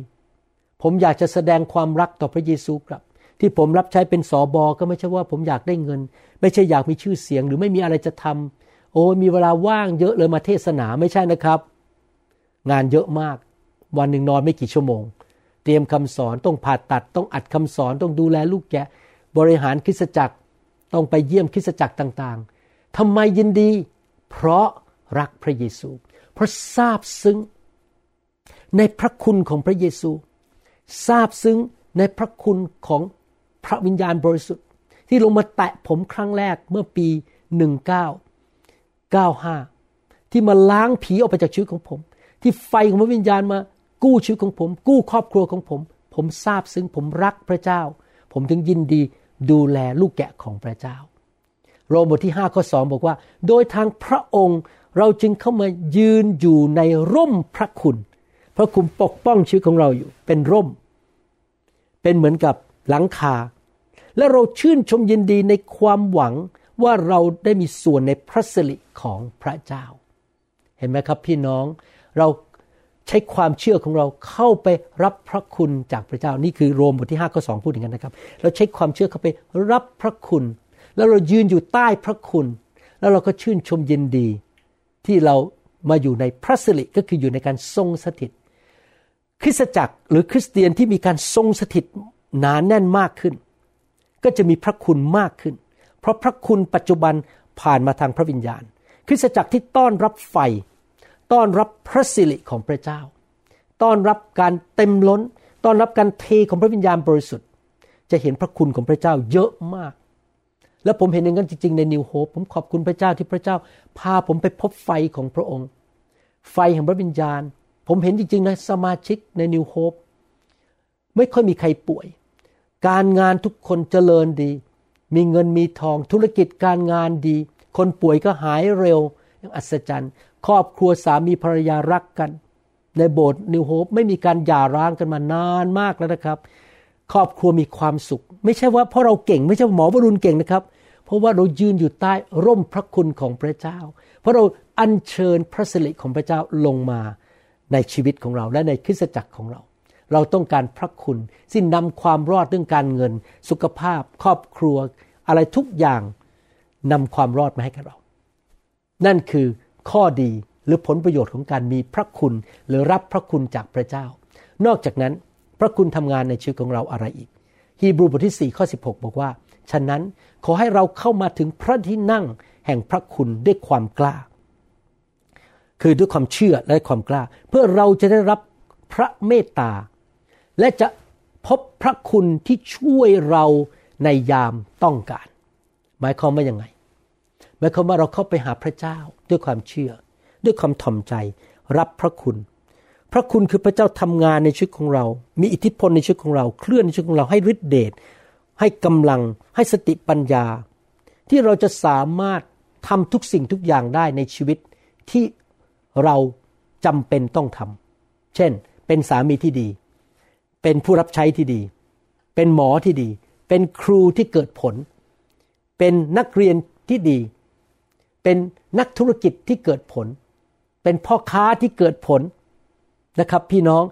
Speaker 3: ผมอยากจะแสดงความรักต่อพระเยซูกลับ ที่ผมรับใช้เป็นสอบอก็ไม่ใช่ว่าผมอยากได้เงิน ไม่ใช่อยากมีชื่อเสียงหรือไม่มีอะไรจะทำโอ้มีเวลาว่างเยอะเลยมาเทศนาไม่ใช่นะครับ งานเยอะมาก วันหนึ่งนอนไม่กี่ชั่วโมง เตรียมคำสอนต้องผ่าตัดต้องอัดคำสอนต้องดูแลลูกแกะบริหารคริสตจักร ต้องไปเยี่ยมคริสตจักรต่างๆทำไมยินดี เพราะรักพระเยซู เพราะทราบซึ้ง ในพระคุณของพระเยซู ทราบซึ้งในพระคุณของพระวิญญาณบริสุทธิ์ ที่ลงมาแตะผมครั้งแรกเมื่อปี 1995 ที่มาล้างผีออกไปจากชีวิตของผม ที่ไฟของพระวิญญาณมากู้ชีวิตของผม กู้ครอบครัวของผม ผมทราบซึ้งผมรักพระเจ้า ผมถึงยินดี ดูแลลูกแกะของพระเจ้า โรมบทที่5ข้อ2บอกว่า โดยทางพระองค์เราจึงเข้ามายืนอยู่ในร่มพระคุณ พระคุณปกป้องชีวิตของเราอยู่ เป็นร่ม เป็นเหมือนกับหลังคา และเราชื่นชมยินดีในความหวังว่าเราได้มีส่วนในพระสิริของพระเจ้า เห็นไหมครับพี่น้องเรา ใช้ความเชื่อของเราเข้าไปรับพระคุณจากพระเจ้านี่คือโรมบทที่5ข้อ2พูดอย่างนั้นนะครับ เราใช้ความเชื่อเข้าไปรับพระคุณ แล้วเรายืนอยู่ใต้พระคุณ แล้วเราก็ชื่นชมยินดี ที่เรามาอยู่ในพระสิริก็คืออยู่ในการทรงสถิต คริสตจักรหรือคริสเตียนที่มีการทรงสถิตหนานแน่นมากขึ้น ก็จะมีพระคุณมากขึ้น เพราะพระคุณปัจจุบันผ่านมาทางพระวิญญาณ คริสตจักรที่ต้อนรับไฟ ต้อนรับพระสิริของพระเจ้า ต้อนรับการเต็มล้น ต้อนรับการเทของพระวิญญาณบริสุทธิ์ จะเห็นพระคุณของพระเจ้าเยอะมาก และผมเห็นอย่างนั้นจริง ๆ ในนิวโฮปผมขอบคุณพระเจ้าที่พระเจ้า พาผมไปพบไฟของพระองค์ ไฟแห่งพระวิญญาณ ผมเห็นจริงๆนะสมาชิกในนิวโฮปไม่ค่อยมีใครป่วย การงานทุกคนเจริญดี มีเงินมีทองธุรกิจการงานดี คนป่วยก็หายเร็วอย่างอัศจรรย์ ครอบครัวสามีภรรยารักกัน ในโบสถ์นิวโฮปไม่มีการหย่าร้างกันมานานมากแล้วนะครับ ครอบครัวมีความสุข ไม่ใช่ว่าเพราะเราเก่งไม่ใช่หมอวรุณเก่งนะครับ เพราะว่าเรายืนอยู่ใต้ร่มพระคุณของพระเจ้า เพราะเราอัญเชิญพระสิริของพระเจ้าลงมาในชีวิตของเราและในคริสตจักรของเรา เราต้องการพระคุณที่นำความรอดเรื่องการเงิน สุขภาพ ครอบครัว อะไรทุกอย่างนำความรอดมาให้กับเรา นั่นคือ ข้อดีหรือผลประโยชน์ของการมีพระคุณหรือรับพระคุณจากพระเจ้า นอกจากนั้นพระคุณทำงานในชีวิตของเราอะไรอีก ฮีบรูบทที่4ข้อ16 บอกว่า ฉะนั้นขอให้เราเข้ามาถึงพระที่นั่งแห่งพระคุณด้วยความกล้า คือด้วยความเชื่อและความกล้า เพื่อเราจะได้รับพระเมตตา และจะพบพระคุณที่ช่วยเราในยามต้องการ หมายความว่ายังไง หมายความว่าเราเข้าไปหาพระเจ้าด้วยความเชื่อ ด้วยความถ่อมใจ รับพระคุณ พระคุณคือพระเจ้าทำงานในชีวิตของเรา มีอิทธิพลในชีวิตของเรา เคลื่อนในชีวิตของเราให้ฤทธิเดช ให้กำลัง ให้สติปัญญา ที่เราจะสามารถทำทุกสิ่งทุกอย่างได้ในชีวิตที่เราจำเป็นต้องทำเช่น เป็นสามีที่ดี เป็นผู้รับใช้ที่ดี เป็นหมอที่ดี เป็นครูที่เกิดผล เป็นนักเรียนที่ดี เป็นนักธุรกิจที่เกิดผล เป็นพ่อค้าที่เกิดผลนะครับ พี่น้อง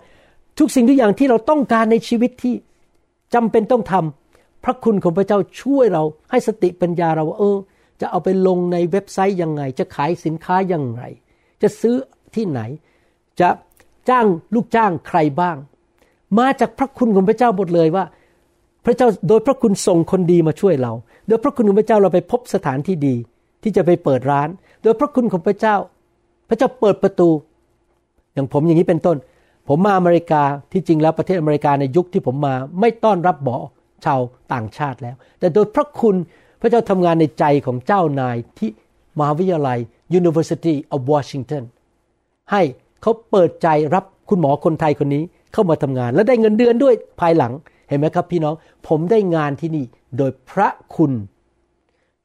Speaker 3: ทุกสิ่งทุกอย่างที่เราต้องการในชีวิตที่จำเป็นต้องทำพระคุณของพระเจ้าช่วยเราให้สติปัญญาเราว่าเออ จะเอาไปลงในเว็บไซต์ยังไง จะขายสินค้ายังไงจะซื้อที่ไหน จะจ้างลูกจ้างใครบ้าง มาจากพระคุณของพระเจ้าหมดเลยว่า พระเจ้าโดยพระคุณส่งคนดีมาช่วยเรา โดยพระคุณของพระเจ้าเราไปพบสถานที่ดี ที่จะไปเปิดร้าน โดยพระคุณของพระเจ้า พระเจ้าเปิดประตู อย่างผมอย่างนี้เป็นต้น ผมมาอเมริกาที่จริงแล้วประเทศอเมริกาในยุคที่ผมมาไม่ต้อนรับหมอชาวต่างชาติแล้ว แต่โดยพระคุณพระเจ้าทำงานในใจของเจ้านายที่มหาวิทยาลัย University of Washington ให้เขาเปิดใจรับคุณหมอคนไทยคนนี้เข้ามาทำงาน และได้เงินเดือนด้วยภายหลังเห็นไหมครับพี่น้อง ผมได้งานที่นี่โดยพระคุณ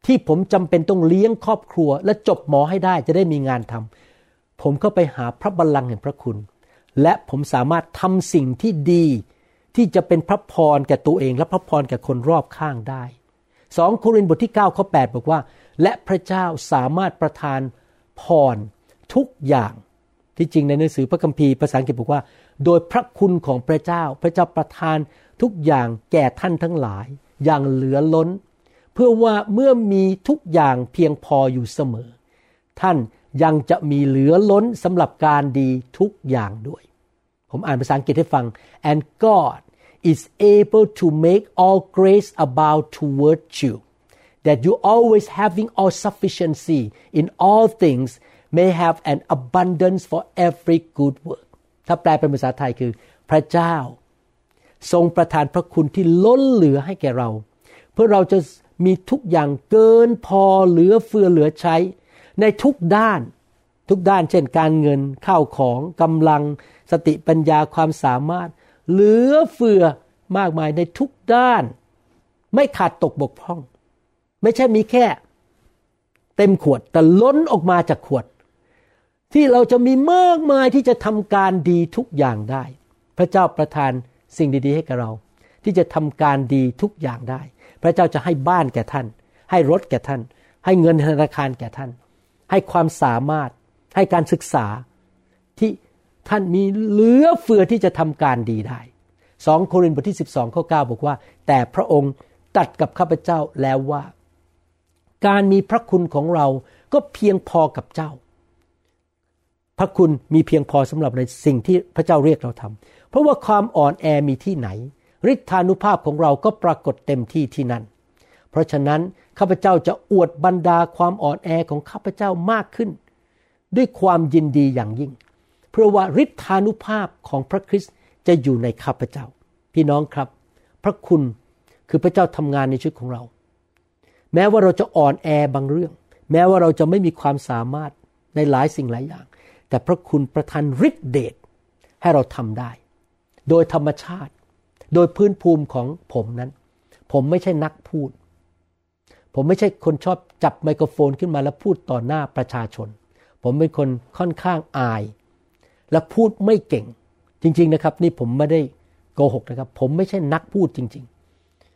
Speaker 3: ที่ผมจำเป็นต้องเลี้ยงครอบครัว และจบหมอให้ได้จะได้มีงานทำผมก็ไปหาพระบัลลังก์แห่งพระคุณ และผมสามารถทำสิ่งที่ดี ที่จะเป็นพระพรแก่ตัวเอง และพระพรแก่คนรอบข้างได้สองโครินธ์บทที่9ข้อ8บอกว่า และพระเจ้าสามารถประทานพรทุกอย่างที่จริงในหนังสือพระคัมภีร์ภาษาอังกฤษบอกว่า โดยพระคุณของพระเจ้า พระเจ้าประทานทุกอย่างแก่ท่านทั้งหลาย อย่างเหลือล้น เพื่อว่าเมื่อมีทุกอย่างเพียงพออยู่เสมอ ท่านยังจะมีเหลือล้นสำหรับการดีทุกอย่างด้วย ผมอ่านภาษาอังกฤษให้ฟัง and God is able to make all grace abound towards you that you always having all sufficiency in all things may have an abundance for every good work ถ้าแปลเป็นภาษาไทยคือ พระเจ้า ทรงประทานพระคุณที่ล้นเหลือให้แก่เรา เพื่อเราจะ มีทุกอย่างเกินพอเหลือเฟือเหลือใช้ ในทุกด้าน ทุกด้านเช่นการเงินข้าวของกำลังสติปัญญาความสามารถ เหลือเฟือมากมายในทุกด้าน ไม่ขาดตกบกพร่อง ไม่ใช่มีแค่ เต็มขวดแต่ล้นออกมาจากขวด ที่เราจะมีมากมายที่จะทำการดีทุกอย่างได้ พระเจ้าประทานสิ่งดีๆให้กับเรา ที่จะทำการดีทุกอย่างได้ ระเจ้าจะให้บ้านแก่ท่าน ให้รถแก่ท่าน ให้เงินธนาคารแก่ท่าน ให้ความสามารถ ให้การศึกษาที่ท่านมีเหลือเฟือที่จะทำการดีได้สองโครินธ์บทที่ 12ข้อ9บอกว่า แต่พระองค์ตัดกับข้าพเจ้าแล้วว่า การมีพระคุณของเราก็เพียงพอกับเจ้า พระคุณมีเพียงพอสำหรับในสิ่งที่พระเจ้าเรียกเราทำเพราะว่าความอ่อนแอมีที่ไหน ฤทธานุภาพของเราก็ปรากฏเต็มที่ที่นั่น เพราะฉะนั้นข้าพเจ้าจะอวดบรรดาความอ่อนแอของข้าพเจ้ามากขึ้น ด้วยความยินดีอย่างยิ่ง เพราะว่าฤทธานุภาพของพระคริสต์จะอยู่ในข้าพเจ้า พี่น้องครับ พระคุณคือพระเจ้าทำงานในชีวิตของเรา แม้ว่าเราจะอ่อนแอบางเรื่อง แม้ว่าเราจะไม่มีความสามารถในหลายสิ่งหลายอย่าง แต่พระคุณประทานฤทธิเดชให้เราทำได้ โดยธรรมชาติ โดยพื้นภูมิของผมนั้น ผมไม่ใช่นักพูด ผมไม่ใช่คนชอบจับไมโครโฟนขึ้นมาแล้วพูดต่อหน้าประชาชน ผมเป็นคนค่อนข้างอาย และพูดไม่เก่ง จริง ๆนะครับ นี่ผมไม่ได้โกหกนะครับ ผมไม่ใช่นักพูดจริง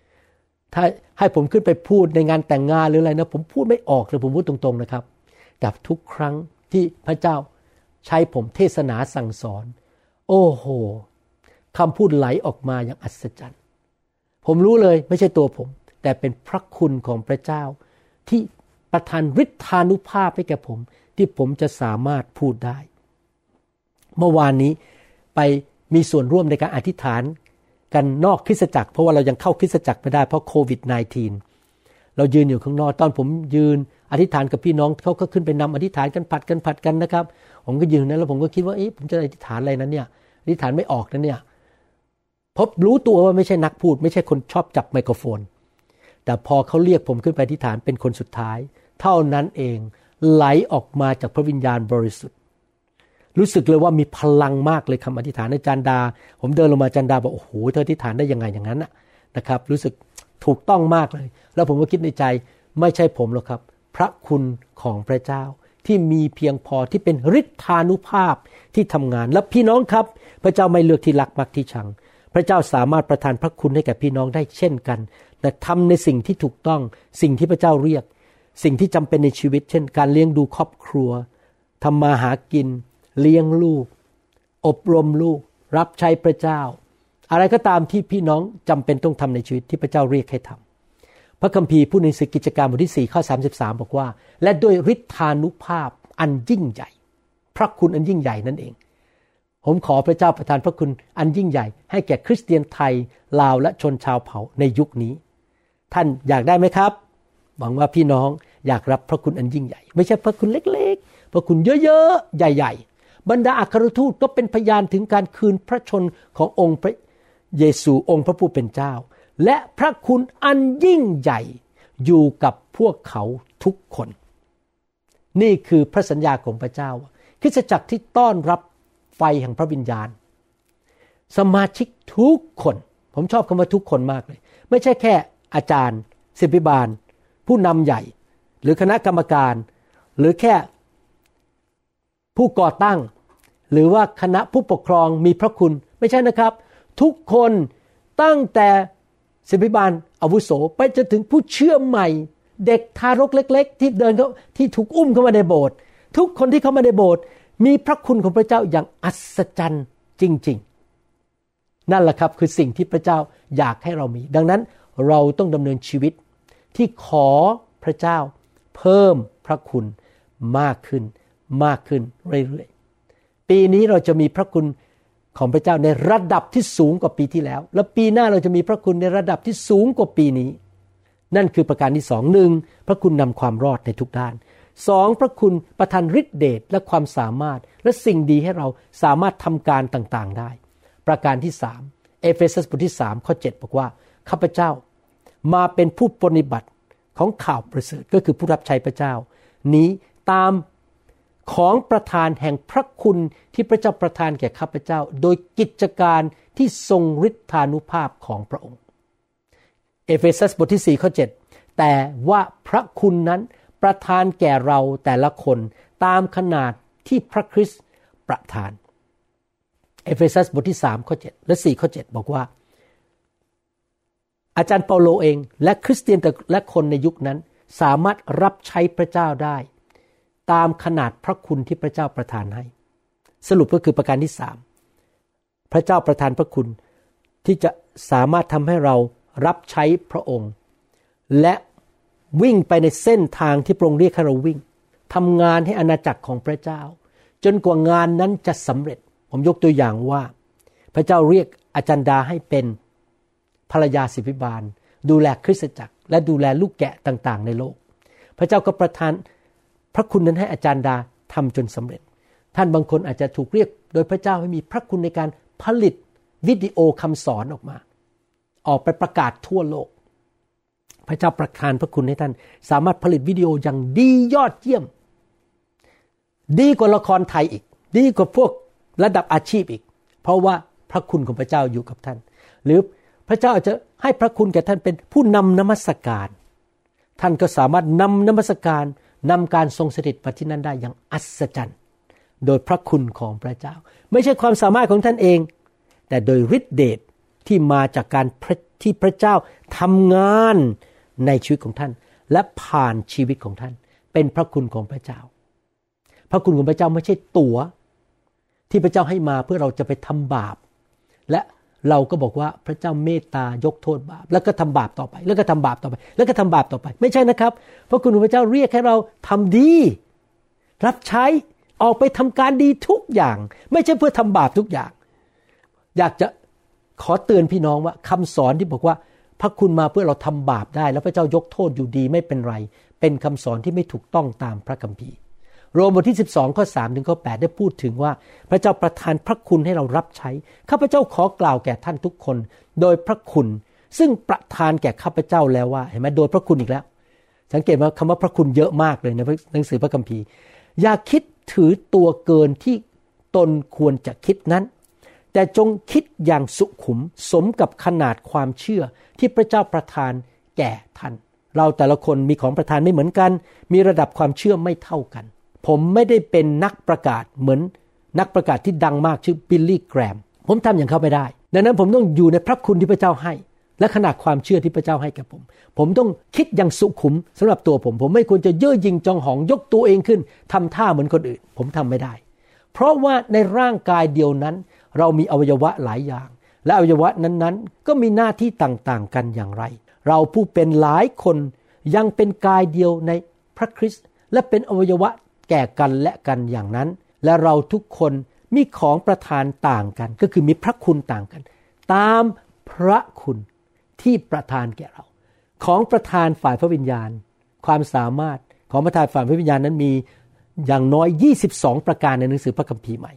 Speaker 3: ๆ ถ้าให้ผมขึ้นไปพูดในงานแต่งงานหรืออะไรนะ ผมพูดไม่ออกเลยผมพูดตรงๆนะครับแต่ทุกครั้งที่พระเจ้าใช้ผมเทศนาสั่งสอน โอ้โห คำพูดไหลออกมาอย่างอัศจรรย์ ผมรู้เลยไม่ใช่ตัวผม แต่เป็นพระคุณของพระเจ้า ที่ประทานฤทธานุภาพให้แก่ผม ที่ผมจะสามารถพูดได้ เมื่อวานนี้ไปมีส่วนร่วมในการอธิษฐาน กันนอกคริสตจักร เพราะว่าเรายังเข้าคริสตจักรไม่ได้เพราะโควิด -19 เรายืนอยู่ข้างนอกตอนผมยืนอธิษฐานกับพี่น้องเขาก็ขึ้นไปนำอธิษฐานกันผัดกันผัดกันนะครับ ผมก็ยืนนั้นแล้วผมก็คิดว่าเอ๊ะผมจะอธิษฐานอะไรนั้นเนี่ยอธิษฐานไม่ออกนั้นเนี่ย ราะรู้ตัวว่าไม่ใช่นักพูด ไม่ใช่คนชอบจับไมโครโฟน แต่พอเขาเรียกผมขึ้นไปอธิษฐานเป็นคนสุดท้าย เท่านั้นเองไหลออกมาจากพระวิญญาณบริสุทธิ์ รู้สึกเลยว่ามีพลังมากเลยคำอธิษฐานอาจารย์ดา ผมเดินลงมาอาจารย์ดาบอกโอ้โหเธออธิษฐานได้ยังไงอย่างนั้นนะครับ รู้สึกถูกต้องมากเลย แล้วผมก็คิดในใจไม่ใช่ผมหรอกครับ พระคุณของพระเจ้าที่มีเพียงพอที่เป็นฤทธานุภาพที่ทำงาน และพี่น้องครับ พระเจ้าไม่เลือกที่รักมักที่ชัง พระเจ้าสามารถประทานพระคุณให้แก่พี่น้องได้เช่นกัน แต่ทำในสิ่งที่ถูกต้องสิ่งที่พระเจ้าเรียก สิ่งที่จำเป็นในชีวิต เช่น การเลี้ยงดูครอบครัวทำมาหากิน เลี้ยงลูก อบรมลูก รับใช้พระเจ้า อะไรก็ตามที่พี่น้องจำเป็นต้องทำในชีวิตที่พระเจ้าเรียกให้ทำพระคัมภีร์พูดในสกิจการบทที่4ข้อ33 บอกว่า และด้วยฤทธานุภาพอันยิ่งใหญ่ พระคุณอันยิ่งใหญ่นั่นเอง ผมขอพระเจ้าประทานพระคุณอันยิ่งใหญ่ ให้แก่คริสเตียนไทย ลาวและชนชาวเผ่าในยุคนี้ ท่านอยากได้ไหมครับ หวังว่าพี่น้องอยากรับพระคุณอันยิ่งใหญ่ ไม่ใช่พระคุณเล็กๆ พระคุณเยอะๆ ใหญ่ๆ บรรดาอัครทูตก็เป็นพยานถึงการคืนพระชนขององค์พระเยซูองค์พระผู้เป็นเจ้า และพระคุณอันยิ่งใหญ่อยู่กับพวกเขาทุกคน นี่คือพระสัญญาของพระเจ้าคริสตจักรที่ต้อนรับ ไฟแห่งพระวิญญาณ สมาชิกทุกคน ผมชอบคำว่าทุกคนมากเลย ไม่ใช่แค่อาจารย์ศิบิบาล ผู้นำใหญ่ หรือคณะกรรมการ หรือแค่ผู้ก่อตั้ง หรือว่าคณะผู้ปกครองมีพระคุณ ไม่ใช่นะครับ ทุกคนตั้งแต่ศิบิบาลอาวุโสไปจนถึงผู้เชื่อใหม่ เด็กทารกเล็ก ๆ ที่เดินเขาที่ถูกอุ้มเข้ามาในโบสถ์ทุกคนที่เข้ามาในโบสถ์ มีพระคุณของพระเจ้าอย่างอัศจรรย์จริง ๆ นั่นแหละครับคือสิ่งที่พระเจ้าอยากให้เรามี ดังนั้นเราต้องดำเนินชีวิตที่ขอพระเจ้าเพิ่มพระคุณมากขึ้นมากขึ้นเรื่อยๆ ปีนี้เราจะมีพระคุณของพระเจ้าในระดับที่สูงกว่าปีที่แล้ว และปีหน้าเราจะมีพระคุณในระดับที่สูงกว่าปีนี้ นั่นคือประการที่สองหนึ่งพระคุณนำความรอดในทุกด้าน สองพระคุณประทานฤทธิเดชและความสามารถและสิ่งดีให้เราสามารถทำการต่างๆได้ ประการที่สามเอเฟซัสบทที่สามข้อ 7 บอกว่าข้าพเจ้ามาเป็นผู้ปฏิบัติของข่าวประเสริฐก็คือผู้รับใช้พระเจ้า นี้ตามของประทานแห่งพระคุณที่พระเจ้าประทานแก่ข้าพเจ้า โดยกิจการที่ทรงฤทธานุภาพของพระองค์ เอเฟซัสบทที่4ข้อ7แต่ว่าพระคุณนั้น ประทานแก่เราแต่ละคนตามขนาดที่พระคริสต์ประทาน เอเฟซัสบทที่3ข้อ7และ4ข้อ7บอกว่า อาจารย์เปาโลเองและคริสเตียนและคนในยุคนั้น สามารถรับใช้พระเจ้าได้ ตามขนาดพระคุณที่พระเจ้าประทานให้ สรุปก็คือประการที่สามพระเจ้าประทานพระคุณที่จะสามารถทำให้เรารับใช้พระองค์ และ วิ่งไปในเส้นทางที่พระองค์เรียกให้เราวิ่งทำงานให้อาณาจักรของพระเจ้า จนกว่างานนั้นจะสำเร็จ ผมยกตัวอย่างว่า พระเจ้าเรียกอาจารย์ดาให้เป็นภรรยาสิบิบาล ดูแลคริสตจักร และดูแลลูกแกะต่างๆ ในโลก พระเจ้าก็ประทานพระคุณนั้นให้อาจารย์ดาทำจนสำเร็จ ท่านบางคนอาจจะถูกเรียก โดยพระเจ้าให้มีพระคุณในการผลิตวิดีโอคำสอนออกมา ออกไปประกาศทั่วโลก พระเจ้าประทานพระคุณให้ท่าน สามารถผลิตวิดีโออย่างดียอดเยี่ยม ดีกว่าละครไทยอีก ดีกว่าพวกระดับอาชีพอีก เพราะว่าพระคุณของพระเจ้าอยู่กับท่าน หรือพระเจ้าอาจจะให้พระคุณแก่ท่านเป็นผู้นำนมัสการ ท่านก็สามารถนำนมัสการนำการทรงสถิตมาที่นั่นได้อย่างอัศจรรย์ โดยพระคุณของพระเจ้า ไม่ใช่ความสามารถของท่านเอง แต่โดยฤทธิเดชที่มาจากการที่พระเจ้าทำงาน ในชีวิตของท่าน และผ่านชีวิตของท่าน เป็นพระคุณของพระเจ้า พระคุณของพระเจ้าไม่ใช่ตัว๋ว ที่พระเจ้าให้มาเพื่อเราจะไปทำบาป และเราก็บอกว่าพระเจ้าเมตตายกโทษบาป แล้วก็ทำบาปต่อไป แล้วก็ทำบาปต่อไป แล้วก็ทำบาปต่อไป ไม่ใช่นะครับ พระคุณของพระเจ้าเรียกให้เราทำดี รับใช้ออกไปทำการดีทุกอย่าง ไม่ใช่เพื่อทำบาปทุกอย่าง อยากจะขอเตือนพี่น้องว่าคำสอนที่บอกว่า พระคุณมาเพื่อเราทำบาปได้ แล้วพระเจ้ายกโทษอยู่ดีไม่เป็นไร เป็นคำสอนที่ไม่ถูกต้องตามพระคัมภีร์ โรมบทที่ 12 ข้อ3ถึงข้อ 8 ได้พูดถึงว่า พระเจ้าประทานพระคุณให้เรารับใช้ ข้าพเจ้าขอกล่าวแก่ท่านทุกคน โดยพระคุณ ซึ่งประทานแก่ข้าพเจ้าแล้วว่าเห็นไหมโดยพระคุณอีกแล้ว สังเกตว่าคำว่าพระคุณเยอะมากเลยในหนังสือพระคัมภีร์ อย่าคิดถือตัวเกินที่ตนควรจะคิดนั้น แต่จงคิดอย่างสุขุมสมกับขนาดความเชื่อที่พระเจ้าประทานแก่ท่าน เราแต่ละคนมีของประทานไม่เหมือนกัน มีระดับความเชื่อไม่เท่ากัน ผมไม่ได้เป็นนักประกาศเหมือนนักประกาศที่ดังมากชื่อบิลลี่แกรม ผมทำอย่างเขาไม่ได้ ดังนั้นผมต้องอยู่ในพระคุณที่พระเจ้าให้ และขนาดความเชื่อที่พระเจ้าให้กับผม ผมต้องคิดอย่างสุขุมสำหรับตัวผม ผมไม่ควรจะเย่อหยิ่งจองหองยกตัวเองขึ้นทำท่าเหมือนคนอื่น ผมทำไม่ได้ เพราะว่าในร่างกายเดียวนั้น เรามีอวัยวะหลายอย่าง และอวัยวะนั้นๆ ก็มีหน้าที่ต่างๆกันอย่างไร เราผู้เป็นหลายคนยังเป็นกายเดียวในพระคริสต์และเป็นอวัยวะแก่กันและกันอย่างนั้น และเราทุกคนมีของประทานต่างกัน ก็คือมีพระคุณต่างกัน ตามพระคุณที่ประทานแก่เรา ของประทานฝ่ายพระวิญญาณ ความสามารถของประทานฝ่ายพระวิญญาณนั้นมีอย่างน้อย 22 ประการในหนังสือพระคัมภีร์ใหม่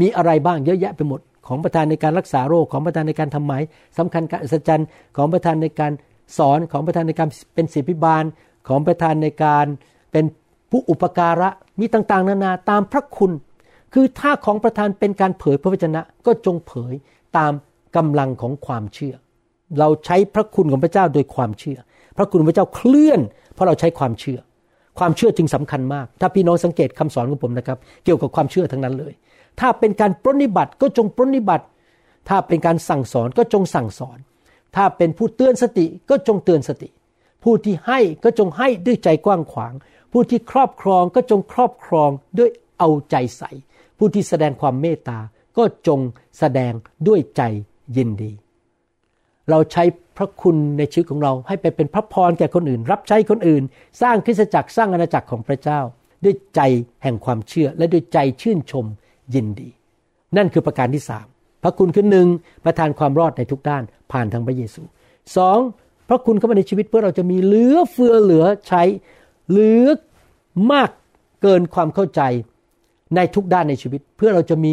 Speaker 3: มีอะไรบ้างเยอะแยะไปหมด ของประทานในการรักษาโรคของประทานในการทำหมายสำคัญการอัศจรรย์ของประทานในการสอนของประทานในการเป็นศิบิบาลของประทานในการเป็นผู้อุปการะมีต่างๆ นานาตามพระคุณ คือถ้าของประทานเป็นการเผยพระวจนะก็จงเผยตามกำลังของความเชื่อ เราใช้พระคุณของพระเจ้าโดยความเชื่อ พระคุณพระเจ้าเคลื่อน เพราะเราใช้ความเชื่อ ความเชื่อจึงสำคัญมาก ถ้าพี่น้องสังเกตคำสอนของผมนะครับ เกี่ยวกับความเชื่อทั้งนั้นเลย ถ้าเป็นการปรนิบัติก็จงปรนิบัติ ถ้าเป็นการสั่งสอนก็จงสั่งสอน ถ้าเป็นผู้เตือนสติก็จงเตือนสติ ผู้ที่ให้ก็จงให้ด้วยใจกว้างขวาง ผู้ที่ครอบครองก็จงครอบครองด้วยเอาใจใส่ ผู้ที่แสดงความเมตตาก็จงแสดงด้วยใจยินดี เราใช้พระคุณในชีวิตของเราให้ไปเป็นพระพรแก่คนอื่น รับใช้คนอื่น สร้างคริสตจักรสร้างอาณาจักรของพระเจ้า ด้วยใจแห่งความเชื่อและด้วยใจชื่นชม ยินดี นั่นคือประการที่สามพระคุณคือหนึ่งประทานความรอดในทุกด้านผ่านทางพระเยซูสองพระคุณเข้ามาในชีวิตเพื่อเราจะมีเหลือเฟือเหลือใช้เหลือมากเกินความเข้าใจในทุกด้านในชีวิต เพื่อเราจะมี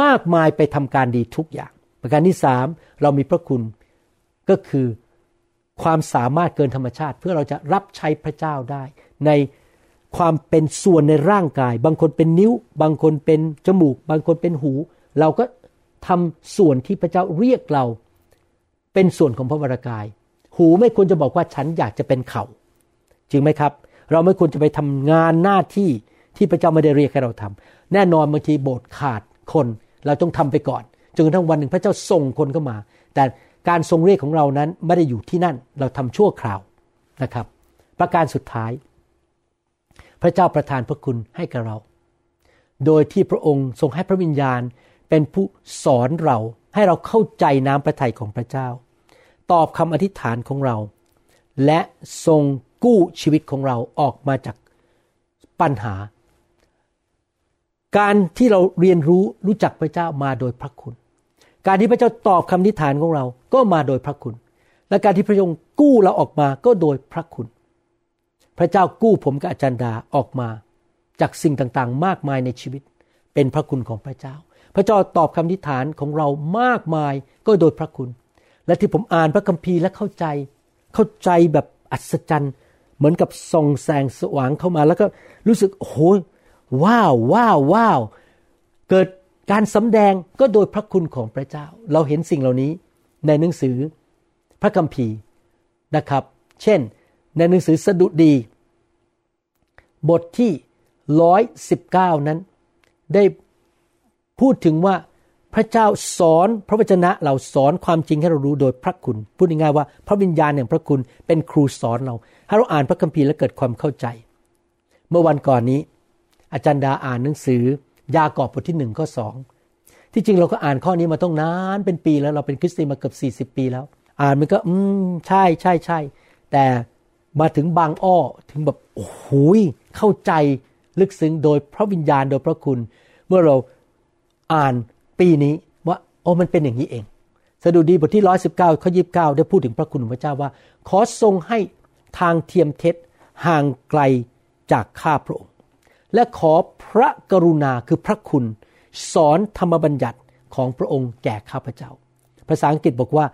Speaker 3: มากมายไปทำการดีทุกอย่าง ประการที่สามเรามีพระคุณก็คือความสามารถเกินธรรมชาติ เพื่อเราจะรับใช้พระเจ้าได้ใน ความเป็นส่วนในร่างกาย บางคนเป็นนิ้ว บางคนเป็นจมูก บางคนเป็นหู เราก็ทำส่วนที่พระเจ้าเรียกเรา เป็นส่วนของพระวรากาย หูไม่ควรจะบอกว่าฉันอยากจะเป็นเขาจริงไหมครับ เราไม่ควรจะไปทำงานหน้าที่ที่พระเจ้าไม่ได้เรียกให้เราทำแน่นอนบางทีโบสถ์ขาดคน เราต้องทำไปก่อนจนกระทั่งวันหนึ่งพระเจ้าส่งคนเข้ามา แต่การทรงเรียกของเรานั้นไม่ได้อยู่ที่นั่น เราทำชั่วคราวนะครับ ประการสุดท้าย พระเจ้าประทานพระคุณให้กับเรา โดยที่พระองค์ทรงให้พระวิญญาณเป็นผู้สอนเราให้เราเข้าใจน้ำพระทัยของพระเจ้า ตอบคำอธิษฐานของเรา และทรงกู้ชีวิตของเราออกมาจากปัญหา การที่เราเรียนรู้รู้จักพระเจ้ามาโดยพระคุณ การที่พระเจ้าตอบคำอธิษฐานของเราก็มาโดยพระคุณ และการที่พระองค์กู้เราออกมาก็โดยพระคุณ พระเจ้ากู้ผมกับอาจารย์ดาออกมา จากสิ่งต่างๆ มากมายในชีวิต เป็นพระคุณของพระเจ้า พระเจ้าตอบคำอธิฐานของเรามากมายก็โดยพระคุณ และที่ผมอ่านพระคัมภีร์และเข้าใจ เข้าใจแบบอัศจรรย์ เหมือนกับส่องแสงสว่างเข้ามาแล้วก็รู้สึกโอ้โหว้าวว้าวว้าวเกิดการสำแดงก็โดยพระคุณของพระเจ้า เราเห็นสิ่งเหล่านี้ในหนังสือพระคัมภีร์นะครับ เช่น ในหนังสือสดุดี บทที่ร้อยสิบเก้านั้น ได้พูดถึงว่าพระเจ้าสอนพระวจนะเราสอนความจริงให้เรารู้โดยพระคุณ พูดง่ายๆว่าพระวิญญาณแห่งพระคุณเป็นครูสอนเรา ให้เราอ่านพระคัมภีร์และเกิดความเข้าใจ เมื่อวันก่อนนี้ อาจารย์ดาอ่านหนังสือ ยากอบบทที่หนึ่งข้อสองที่จริงเราก็อ่านข้อนี้มาต้องนานเป็นปีแล้วเราเป็นคริสเตียนมาเกือบสี่สิบปีแล้ว อ่านมันก็อืมใช่ใช่ใช่แต่ มาถึงบางอ้อถึงแบบโอ้โหเข้าใจลึกซึ้งโดยพระวิญญาณโดยพระคุณ เมื่อเราอ่านปีนี้ว่าโอ้มันเป็นอย่างนี้เองสดุดีบทที่ร้อยสิบเก้าข้อยีิบเก้าได้พูดถึงพระคุณของพระเจ้าว่า ขอทรงให้ทางเทียมเท็จห่างไกลจากข้าพระองค์ และขอพระกรุณาคือพระคุณ สอนธรรมบัญญัติของพระองค์แก่ข้าพเจ้า ภาษาอังกฤษบอกว่า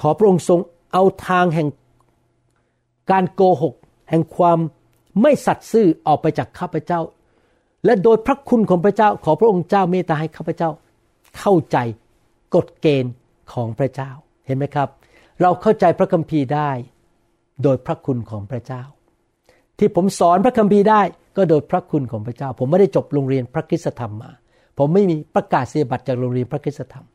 Speaker 3: ขอพระองค์ทรงเอาทางแห่ง การโกหก แห่งความไม่สัตย์ซื่อออกไปจากข้าพเจ้า และโดยพระคุณของพระเจ้าขอพระองค์เจ้าเมตตาให้ข้าพเจ้า เข้าใจกฎเกณฑ์ของพระเจ้าเห็นไหมครับ เราเข้าใจพระคัมภีร์ได้ โดยพระคุณของพระเจ้า ที่ผมสอนพระคัมภีร์ได้ก็โดยพระคุณของพระเจ้า ผมไม่ได้จบโรงเรียนพระคิสธรรมมา ผมไม่มีประกาศเสียบัตรจากโรงเรียนพระคิสธรรม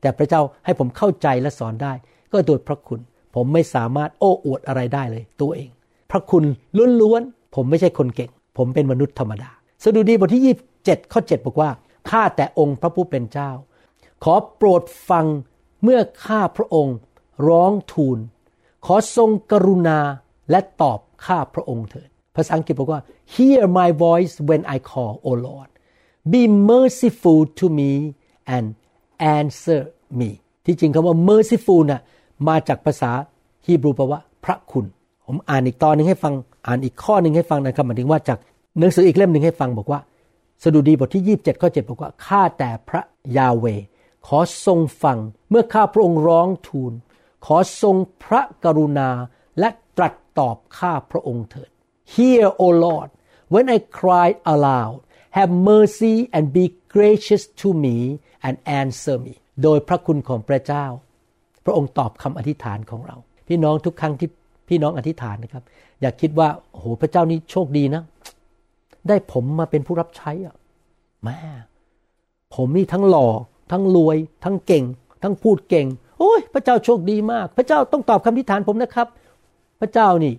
Speaker 3: แต่พระเจ้าให้ผมเข้าใจและสอนได้ ก็โดยพระคุณ ผมไม่สามารถโอ้อวดอะไรได้เลยตัวเอง พระคุณล้วนๆ ผมไม่ใช่คนเก่ง ผมเป็นมนุษย์ธรรมดา สดุดีบทที่7ข้อ 7 บอกว่า ข้าแต่องค์พระผู้เป็นเจ้า ขอโปรดฟังเมื่อข้าพระองค์ร้องทูล ขอทรงกรุณาและตอบข้าพระองค์เถิด ภาษาอังกฤษบอกว่า hear my voice when I call O Lord be merciful to me and answer me ที่จริงคำว่า merciful น่ะ มาจากภาษาฮีบรูแปลว่าพระคุณ ผมอ่านอีกตอนหนึ่งให้ฟังอ่านอีกข้อหนึ่งให้ฟังนะครับหมายถึงว่าจากหนังสืออีกเล่มหนึ่งให้ฟังบอกว่า สดุดีบทที่ 27 ข้อ 7 บอกว่าข้าแต่พระยาเว ขอทรงฟังเมื่อข้าพระองค์ร้องทูล ขอทรงพระกรุณาและตรัสตอบข้าพระองค์เถิด Hear O Lord when I cry aloud have mercy and be gracious to me and answer me โดยพระคุณของพระเจ้า พระองค์ตอบคำอธิษฐานของเรา พี่น้องทุกครั้งที่พี่น้องอธิษฐานนะครับ อย่าคิดว่าโอ้โหพระเจ้านี่โชคดีนะ ได้ผมมาเป็นผู้รับใช้อะแม่ผมนี่ทั้งหล่อ ทั้งรวย ทั้งเก่ง ทั้งพูดเก่ง โอ้ย พระเจ้าโชคดีมาก พระเจ้าต้องตอบคำอธิษฐานผมนะครับ พระเจ้านี่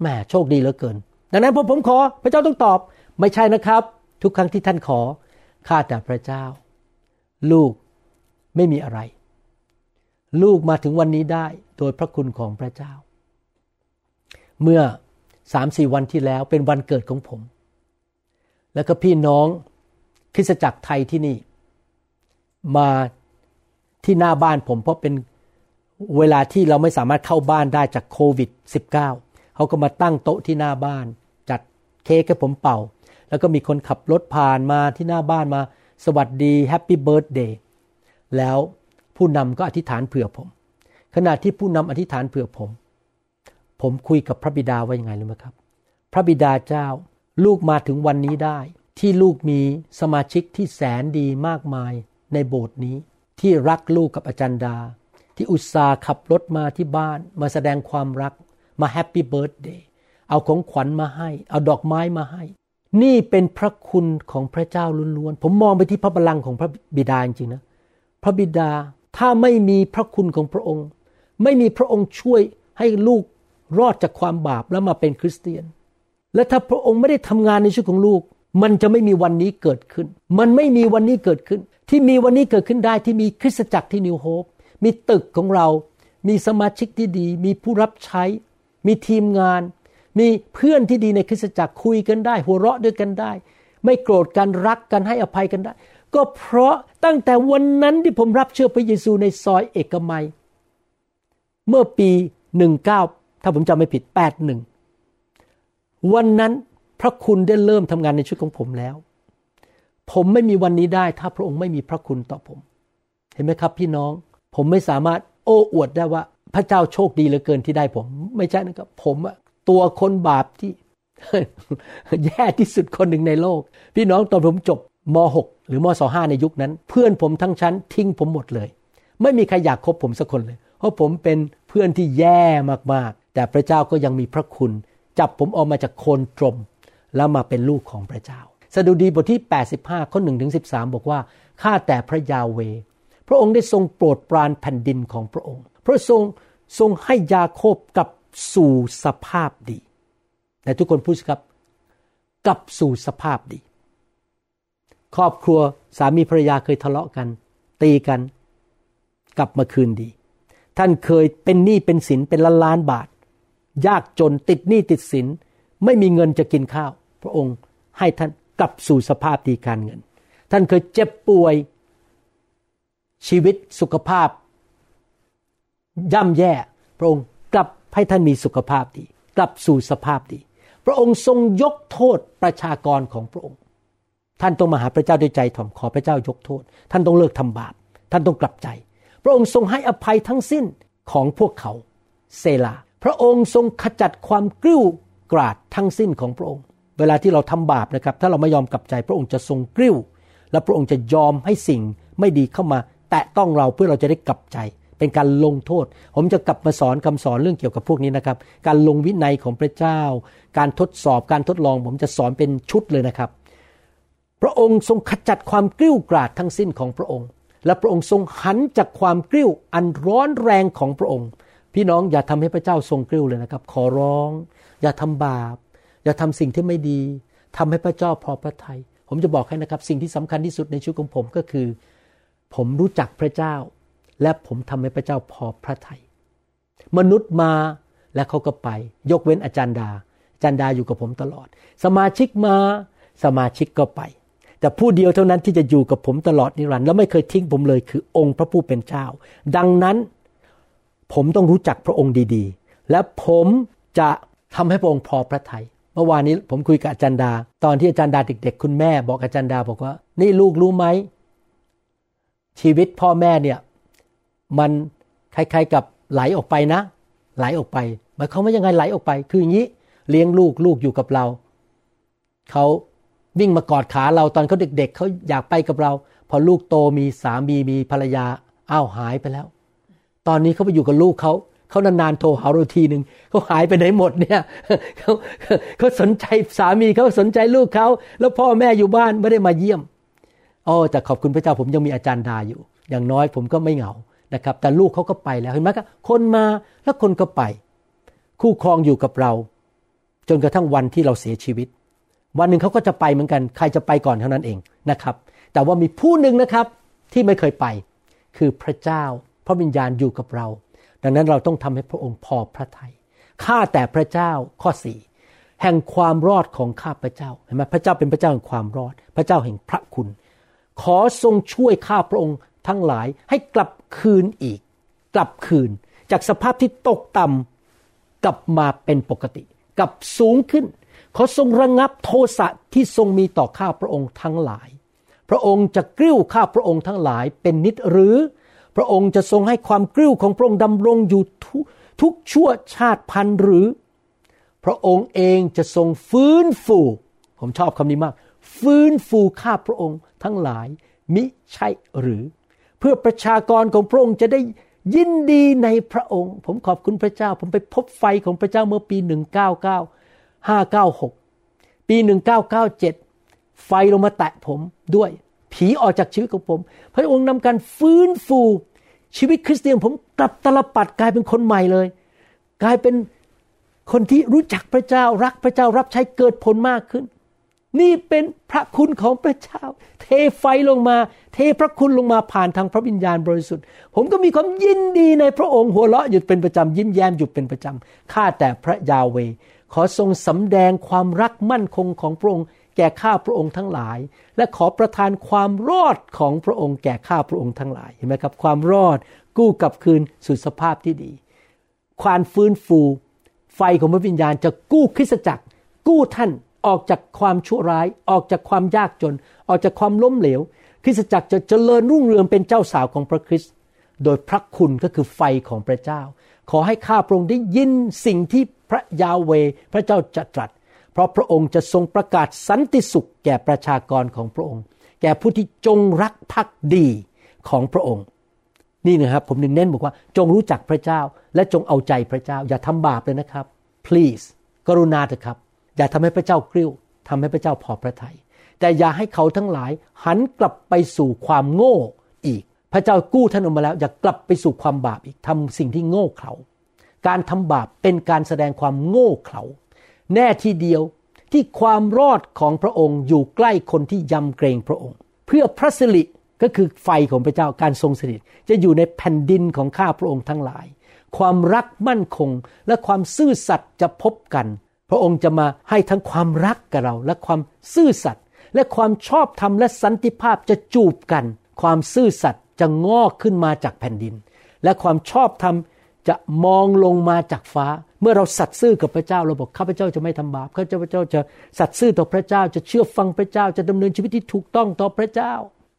Speaker 3: แหม่โชคดีเหลือเกิน ดังนั้นพอผมขอ พระเจ้าต้องตอบ ไม่ใช่นะครับ ทุกครั้งที่ท่านขอข้าแต่พระเจ้า ลูกไม่มีอะไร ลูกมาถึงวันนี้ได้โดยพระคุณของพระเจ้า เมื่อสามสี่วันที่แล้วเป็นวันเกิดของผม แล้วก็พี่น้องคริสตจักรไทยที่นี่ มาที่หน้าบ้านผมเพราะเป็นเวลาที่เราไม่สามารถเข้าบ้านได้จากโควิด -19 เขาก็มาตั้งโต๊ะที่หน้าบ้าน จัดเค้กให้ผมเป่า แล้วก็มีคนขับรถผ่านมาที่หน้าบ้านมา สวัสดี Happy Birthday แล้ว ผู้นำก็อธิษฐานเผื่อผม ขณะที่ผู้นำอธิษฐานเผื่อผม ผมคุยกับพระบิดาว่ายังไงรู้ไหมครับ พระบิดาเจ้าลูกมาถึงวันนี้ได้ ที่ลูกมีสมาชิกที่แสนดีมากมายในโบสถ์นี้ ที่รักลูกกับอาจารย์ดา ที่อุตส่าห์ขับรถมาที่บ้าน มาแสดงความรักมาแฮปปี้เบิร์ดเดย์เอาของขวัญมาให้ เอาดอกไม้มาให้ นี่เป็นพระคุณของพระเจ้าล้วนๆผมมองไปที่พระบัลลังก์ของพระบิดาจริงๆนะพระบิดา ถ้าไม่มีพระคุณของพระองค์ ไม่มีพระองค์ช่วยให้ลูกรอดจากความบาปแล้วมาเป็นคริสเตียน และถ้าพระองค์ไม่ได้ทำงานในชีวิตของลูก มันจะไม่มีวันนี้เกิดขึ้น มันไม่มีวันนี้เกิดขึ้น ที่มีวันนี้เกิดขึ้นได้ที่มีคริสตจักรที่นิวโฮปมีตึกของเรา มีสมาชิกที่ดี มีผู้รับใช้ มีทีมงาน มีเพื่อนที่ดีในคริสตจักรคุยกันได้ หัวเราะด้วยกันได้ ไม่โกรธกันรักกันให้อภัยกันได้ ก็เพราะตั้งแต่วันนั้นที่ผมรับเชื่อพระเยซูในซอยเอกมัย เมื่อปี 19 ถ้าผมจำไม่ผิด 81 วันนั้นพระคุณได้เริ่มทำงานในชีวิตของผมแล้ว ผมไม่มีวันนี้ได้ถ้าพระองค์ไม่มีพระคุณต่อผม เห็นไหมครับพี่น้อง ผมไม่สามารถโอ้อวดได้ว่าพระเจ้าโชคดีเหลือเกินที่ได้ผม ไม่ใช่นะครับผมตัวคนบาปที่แย่ที่สุดคนหนึ่งในโลก พี่น้องตอนผมจบ ม .6 หรือมศ 5 ในยุคนั้น เพื่อนผมทั้งชั้นทิ้งผมหมดเลย ไม่มีใครอยากคบผมสักคนเลย เพราะผมเป็นเพื่อนที่แย่มากๆ แต่พระเจ้าก็ยังมีพระคุณ จับผมออกมาจากโคนตรม แล้วมาเป็นลูกของพระเจ้าสดุดีบทที่ 85 ข้อ1ถึง13 บอกว่าข้าแต่พระยาเว พระองค์ได้ทรงโปรดปรานแผ่นดินของพระองค์ พระทรงทรงให้ยาโคบกลับสู่สภาพดีแต่ทุกคนพูดครับกลับสู่สภาพดี ครอบครัวสามีภรรยาเคยทะเลาะกัน ตีกัน กลับมาคืนดี ท่านเคยเป็นหนี้เป็นสินเป็นล้านล้านบาท ยากจนติดหนี้ติดสิน ไม่มีเงินจะกินข้าว พระองค์ให้ท่านกลับสู่สภาพดีการเงิน ท่านเคยเจ็บป่วย ชีวิตสุขภาพ ย่ำแย่ พระองค์กลับให้ท่านมีสุขภาพดี กลับสู่สภาพดี พระองค์ทรงยกโทษประชากรของพระองค์ ท่านต้องมาหาพระเจ้าด้วยใจถ่อมขอพระเจ้ายกโทษ ท่านต้องเลิกทำบาป ท่านต้องกลับใจ พระองค์ทรงให้อภัยทั้งสิ้นของพวกเขาเซลา พระองค์ทรงขจัดความกริ้วกราดทั้งสิ้นของพระองค์ เวลาที่เราทำบาปนะครับ ถ้าเราไม่ยอมกลับใจ พระองค์จะทรงกริ้ว และพระองค์จะยอมให้สิ่งไม่ดีเข้ามา แตะต้องเราเพื่อเราจะได้กลับใจ เป็นการลงโทษ ผมจะกลับมาสอนคำสอนเรื่องเกี่ยวกับพวกนี้นะครับ การลงวินัยของพระเจ้า การทดสอบการทดลอง ผมจะสอนเป็นชุดเลยนะครับ พระองค์ทรงขจัดความกริ้วกราดทั้งสิ้นของพระองค์ และพระองค์ทรงหันจากความกริ้วอันร้อนแรงของพระองค์ พี่น้องอย่าทำให้พระเจ้าทรงกริ้วเลยนะครับ ขอร้อง อย่าทำบาป อย่าทำสิ่งที่ไม่ดีทำให้พระเจ้าพอพระทยัยผมจะบอกให้นะครับ สิ่งที่สำคัญที่สุดในชีวิตของผมก็คือ ผมรู้จักพระเจ้า และผมทำให้พระเจ้าพอพระทยัยมนุษย์มาและเขาก็ไป ยกเว้นอาจารย์ดาอาจารย์ดาอยู่กับผมตลอด สมาชิกมาสมาชิกก็ไป แต่ผู้เดียวเท่านั้นที่จะอยู่กับผมตลอดนิรันดร์และไม่เคยทิ้งผมเลยคือองค์พระผู้เป็นเจ้า ดังนั้นผมต้องรู้จักพระองค์ดีๆ และผมจะทำให้พระองค์พอพระทยัยเมื่อวานนี้ผมคุยกับอาจารย์ดา ตอนที่อาจารย์ดาเด็ก ๆ คุณแม่บอกอาจารย์ดาบอกว่า นี่ลูกรู้ไหม ชีวิตพ่อแม่เนี่ยมันคล้ายๆกับไหลออกไปนะ ไหลออกไปหมายความว่ายังไงไหลออกไป คืออย่างนี้เลี้ยงลูกลูกอยู่กับเราเขา วิ่งมากอดขาเราตอนเขาเด็ก ๆเขาอยากไปกับเรา พอลูกโตมีสามีมีภรรยาอ้าวหายไปแล้ว ตอนนี้เขาไปอยู่กับลูกเขาเขานานๆโทรหาเราทีหนึ่งเขาหายไปไหนหมดเนี่ยเขาเขาสนใจสามีเขาสนใจลูกเขาแล้วพ่อแม่อยู่บ้านไม่ได้มาเยี่ยมอ๋อแต่ขอบคุณพระเจ้าผมยังมีอาจารย์ดาอยู่ อย่างน้อยผมก็ไม่เหงานะครับ แต่ลูกเขาก็ไปแล้วเห็นไหมครับคนมาแล้วคนก็ไป คู่ครองอยู่กับเรา จนกระทั่งวันที่เราเสียชีวิต วันหนึ่งเขาก็จะไปเหมือนกัน ใครจะไปก่อนเท่านั้นเองนะครับ แต่ว่ามีผู้หนึ่งนะครับที่ไม่เคยไป คือพระเจ้าพระวิญญาณอยู่กับเรา ดังนั้นเราต้องทำให้พระองค์พอพระทยัยข้าแต่พระเจ้าข้อสี่แห่งความรอดของข้าพระเจ้าเห็นไหมพระเจ้าเป็นพระเจ้าแห่งความรอด พระเจ้าแห่งพระคุณ ขอทรงช่วยข้าพระองค์ทั้งหลายให้กลับคืนอีก กลับคืน จากสภาพที่ตกต่ำกลับมาเป็นปกติ กลับสูงขึ้น ขอทรงระงับโทสะที่ทรงมีต่อข้าพระองค์ทั้งหลาย พระองค์จะกริ้วข้าพระองค์ทั้งหลายเป็นนิดหรือ พระองค์จะทรงให้ความกริ้วของพระองค์ดำรงอยู่ทุทุกชั่วชาติพันธุ์หรือ พระองค์เองจะทรงฟื้นฟู ผมชอบคำนี้มาก ฟื้นฟูข้าพระองค์ทั้งหลาย มิใช่หรือ เพื่อประชากรของพระองค์จะได้ยินดีในพระองค์ ผมขอบคุณพระเจ้า ผมไปพบไฟของพระเจ้าเมื่อปี 199 596 ปี 1997 ไฟลงมาแตะผมด้วย ผีออกจากชีวิตของผม พระองค์นำการฟื้นฟูชีวิตคริสเตียนผมกลับตลปัดกลายเป็นคนใหม่เลย กลายเป็นคนที่รู้จักพระเจ้ารักพระเจ้ารับใช้เกิดผลมากขึ้น นี่เป็นพระคุณของพระเจ้า เทไฟลงมา เทพระคุณลงมาผ่านทางพระวิญญาณบริสุทธิ์ ผมก็มีความยินดีในพระองค์หัวเราะหยุดเป็นประจำยิ้มแย้มหยุดเป็นประจำข้าแต่พระยาเว ขอทรงสำแดงความรักมั่นคงของพระองค์ แก่ข้าพระองค์ทั้งหลาย และขอประทานความรอดของพระองค์แก่ข้าพระองค์ทั้งหลายเห็นไหมครับ ความรอดกู้กลับคืนสู่สภาพที่ดี ความฟื้นฟูไฟของพระวิญญาณจะกู้คริสตจักร กู้ท่านออกจากความชั่วร้าย ออกจากความยากจน ออกจากความล้มเหลว คริสตจักรจะเจริญรุ่งเรืองเป็นเจ้าสาวของพระคริสต์โดยพระคุณก็คือไฟของพระเจ้า ขอให้ข้าพระองค์ได้ยินสิ่งที่พระยาเวพระเจ้าจะตรัส เพราะพระองค์จะทรงประกาศสันติสุขแก่ประชากรของพระองค์ แก่ผู้ที่จงรักภักดีของพระองค์ นี่นะครับผมนึงเน้นบอกว่า จงรู้จักพระเจ้าและจงเอาใจพระเจ้า อย่าทำบาปเลยนะครับ please กรุณาเถอะครับ อย่าทำให้พระเจ้ากริ้วทำให้พระเจ้าพอพระทยัยแต่อย่าให้เขาทั้งหลายหันกลับไปสู่ความโง่ พระเจ้ากู้ท่านออกมาแล้ว อย่ากลับไปสู่ความบาปอีกทำสิ่งที่โง่เขลาการทำบาปเป็นการแสดงความโง่เขลาแน่ทีเดียวที่ความรอดของพระองค์อยู่ใกล้คนที่ยำเกรงพระองค์ เพื่อพระสิริก็คือไฟของพระเจ้าการทรงสถิตจะอยู่ในแผ่นดินของข้าพระองค์ทั้งหลาย ความรักมั่นคงและความซื่อสัตย์จะพบกัน พระองค์จะมาให้ทั้งความรักกับเรา และความซื่อสัตย์และความชอบธรรมและสันติภาพจะจูบกัน ความซื่อสัตย์ จะงอกขึ้นมาจากแผ่นดิน และความชอบธรรมจะมองลงมาจากฟ้า เมื่อเราสัตย์ซื่อกับพระเจ้าเราบอกข้าพเจ้าจะไม่ทำบาปข้าพเจ้าจะสัตย์ซื่อต่อพระเจ้าจะเชื่อฟังพระเจ้าจะดำเนินชีวิตที่ถูกต้องต่อพระเจ้า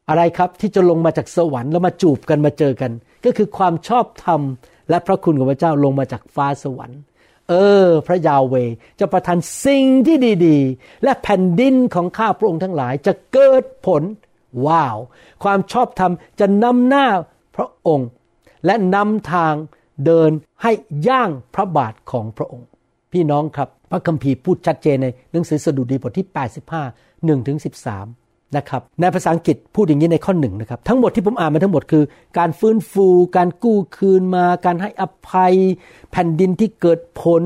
Speaker 3: อะไรครับที่จะลงมาจากสวรรค์แล้วมาจูบกันมาเจอกัน ก็คือความชอบธรรมและพระคุณของพระเจ้าลงมาจากฟ้าสวรรค์เออ พระยาเวจะประทานสิ่งที่ดี ๆ และแผ่นดินของข้าพระองค์ทั้งหลายจะเกิดผล ว้าว ความชอบธรรมจะนำหน้าพระองค์ และนำทางเดินให้ย่างพระบาทของพระองค์ พี่น้องครับพระคัมภีร์พูดชัดเจนในหนังสือสดุดีบทที่ 85 1ถึง13 นะครับ ในภาษาอังกฤษพูดอย่างนี้ในข้อหนึ่งนะครับ ทั้งหมดที่ผมอ่านมาทั้งหมดคือ การฟื้นฟู การกู้คืนมา การให้อภัย แผ่นดินที่เกิดผล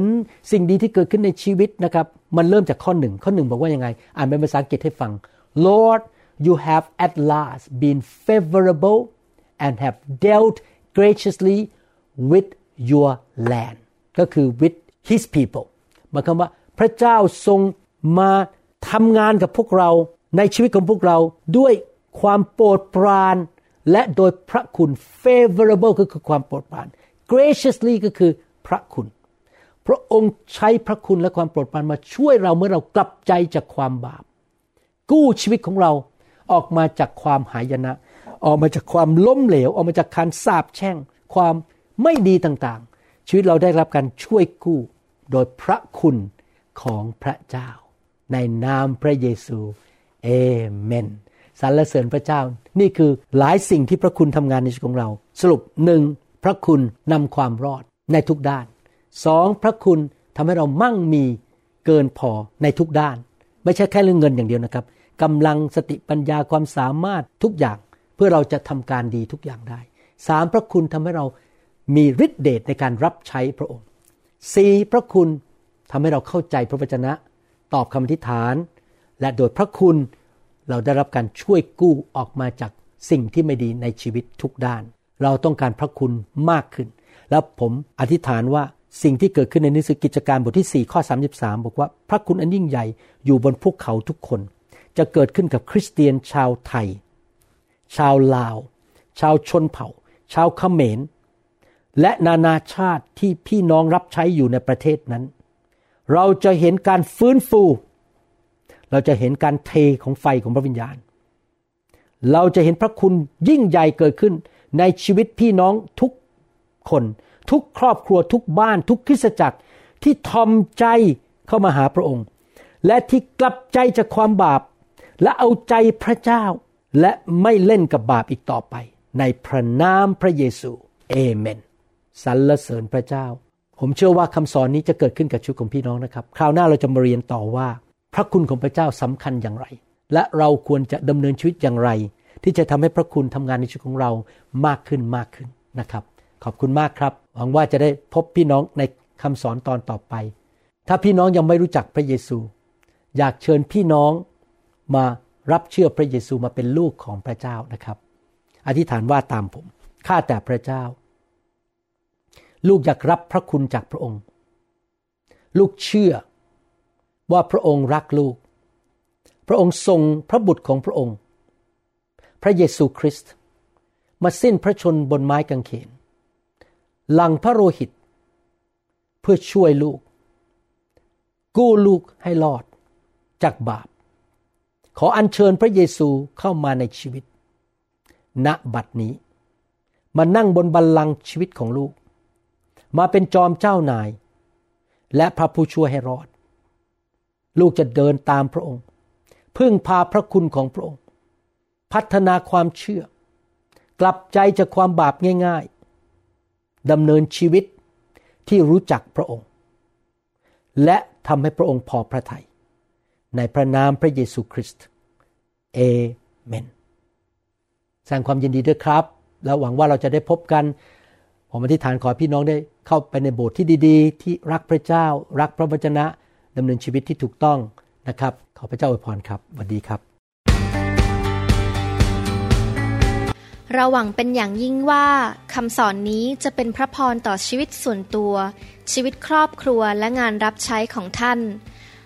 Speaker 3: สิ่งดีที่เกิดขึ้นในชีวิตนะครับ มันเริ่มจากข้อหนึ่งข้อหนึ่งบอกว่ายังไง อ่านเป็นภาษาอังกฤษให้ฟัง Lord you have at last been favorable and have dealt graciously with your land ก็คือ with his people หมายความว่าพระเจ้าทรงมาทำงานกับพวกเราในชีวิตของพวกเราด้วยความโปรดปราน และโดยพระคุณ favorable ก็คือความโปรดปราน graciously ก็คือพระคุณ พระองค์ใช้พระคุณและความโปรดปรานมาช่วยเราเมื่อเรากลับใจจากความบาป กู้ชีวิตของเรา ออกมาจากความหายนะ ออกมาจากความล้มเหลว ออกมาจากการสาปแช่ง ความไม่ดีต่างๆ ชีวิตเราได้รับการช่วยกู้โดยพระคุณของพระเจ้า ในนามพระเยซูเอเมนสรรเสริญพระเจ้า นี่คือหลายสิ่งที่พระคุณทำงานในชีวิตของเรา สรุปหนึ่งพระคุณนำความรอดในทุกด้านสองพระคุณทำให้เรามั่งมีเกินพอในทุกด้าน ไม่ใช่แค่เรื่องเงินอย่างเดียวนะครับ กำลังสติปัญญาความสามารถทุกอย่าง เพื่อเราจะทำการดีทุกอย่างได้สามพระคุณทำให้เรามีฤทธิเดชในการรับใช้พระองค์สี่พระคุณทำให้เราเข้าใจพระวจนะ ตอบคำอธิษฐาน และโดยพระคุณเราได้รับการช่วยกู้ออกมาจากสิ่งที่ไม่ดีในชีวิตทุกด้าน เราต้องการพระคุณมากขึ้น แล้วผมอธิษฐานว่าสิ่งที่เกิดขึ้นในหนังสือกิจการบทที่ 4 ข้อ 33 บอกว่า พระคุณอันยิ่งใหญ่อยู่บนภูเขาทุกคน จะเกิดขึ้นกับคริสเตียนชาวไทย ชาวลาว ชาวชนเผ่า ชาวเขมร และนานาชาติที่พี่น้องรับใช้อยู่ในประเทศนั้น เราจะเห็นการฟื้นฟู เราจะเห็นการเทของไฟของพระวิญญาณ เราจะเห็นพระคุณยิ่งใหญ่เกิดขึ้นในชีวิตพี่น้องทุกคน ทุกครอบครัวทุกบ้านทุกคริสตจักรที่ทอมใจเข้ามาหาพระองค์ และที่กลับใจจากความบาป และเอาใจพระเจ้า และไม่เล่นกับบาปอีกต่อไป ในพระนามพระเยซูเอเมนสรรเสริญพระเจ้า ผมเชื่อว่าคำสอนนี้จะเกิดขึ้นกับชีวิตของพี่น้องนะครับ คราวหน้าเราจะมาเรียนต่อว่า พระคุณของพระเจ้าสำคัญอย่างไร และเราควรจะดำเนินชีวิตอย่างไร ที่จะทำให้พระคุณทำงานในชีวิตของเรามากขึ้นมากขึ้นนะครับ ขอบคุณมากครับ หวังว่าจะได้พบพี่น้องในคำสอนตอนต่อไป ถ้าพี่น้องยังไม่รู้จักพระเยซู อยากเชิญพี่น้อง มารับเชื่อพระเยซูมาเป็นลูกของพระเจ้านะครับ อธิษฐานว่าตามผม ข้าแต่พระเจ้า ลูกอยากรับพระคุณจากพระองค์ ลูกเชื่อว่าพระองค์รักลูก พระองค์ทรงพระบุตรของพระองค์ พระเยซูคริสต์มาสิ้นพระชนบนไม้กางเขน หลังพระโลหิต เพื่อช่วยลูก กู้ลูกให้รอดจากบาป ขออัญเชิญพระเยซูเข้ามาในชีวิต ณบัดนี้ มานั่งบนบัลลังก์ชีวิตของลูก มาเป็นจอมเจ้านาย และพระผู้ช่วยให้รอด ลูกจะเดินตามพระองค์ พึ่งพาพระคุณของพระองค์ พัฒนาความเชื่อ กลับใจจากความบาปง่ายๆดำเนินชีวิตที่รู้จักพระองค์ และทำให้พระองค์พอพระทยัย ในพระนามพระเยซูคริสต์เอเมนแสดงความยินดีด้วยครับ แล้วหวังว่าเราจะได้พบกันผมอธิษฐานขอพี่น้องได้เข้าไปในโบสถ์ที่ดี ๆ ที่รักพระเจ้า รักพระวจนะดำเนินชีวิตที่ถูกต้องนะครับ ขอพระเจ้าอวยพรครับสวัสดีครับ
Speaker 1: เราหวังเป็นอย่างยิ่งว่าคำสอนนี้จะเป็นพระพรต่อชีวิตส่วนตัว ชีวิตครอบครัวและงานรับใช้ของท่าน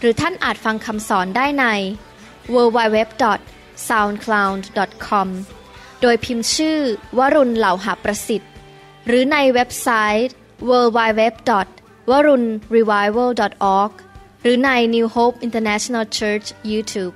Speaker 1: หรือท่านอาจฟังคำสอนได้ใน www soundcloud.com โดยพิมพ์ชื่อ วรุณเหล่าหาประสิทธิ์ หรือในเว็บไซต์ www.warunrevival.org หรือใน New Hope International Church YouTube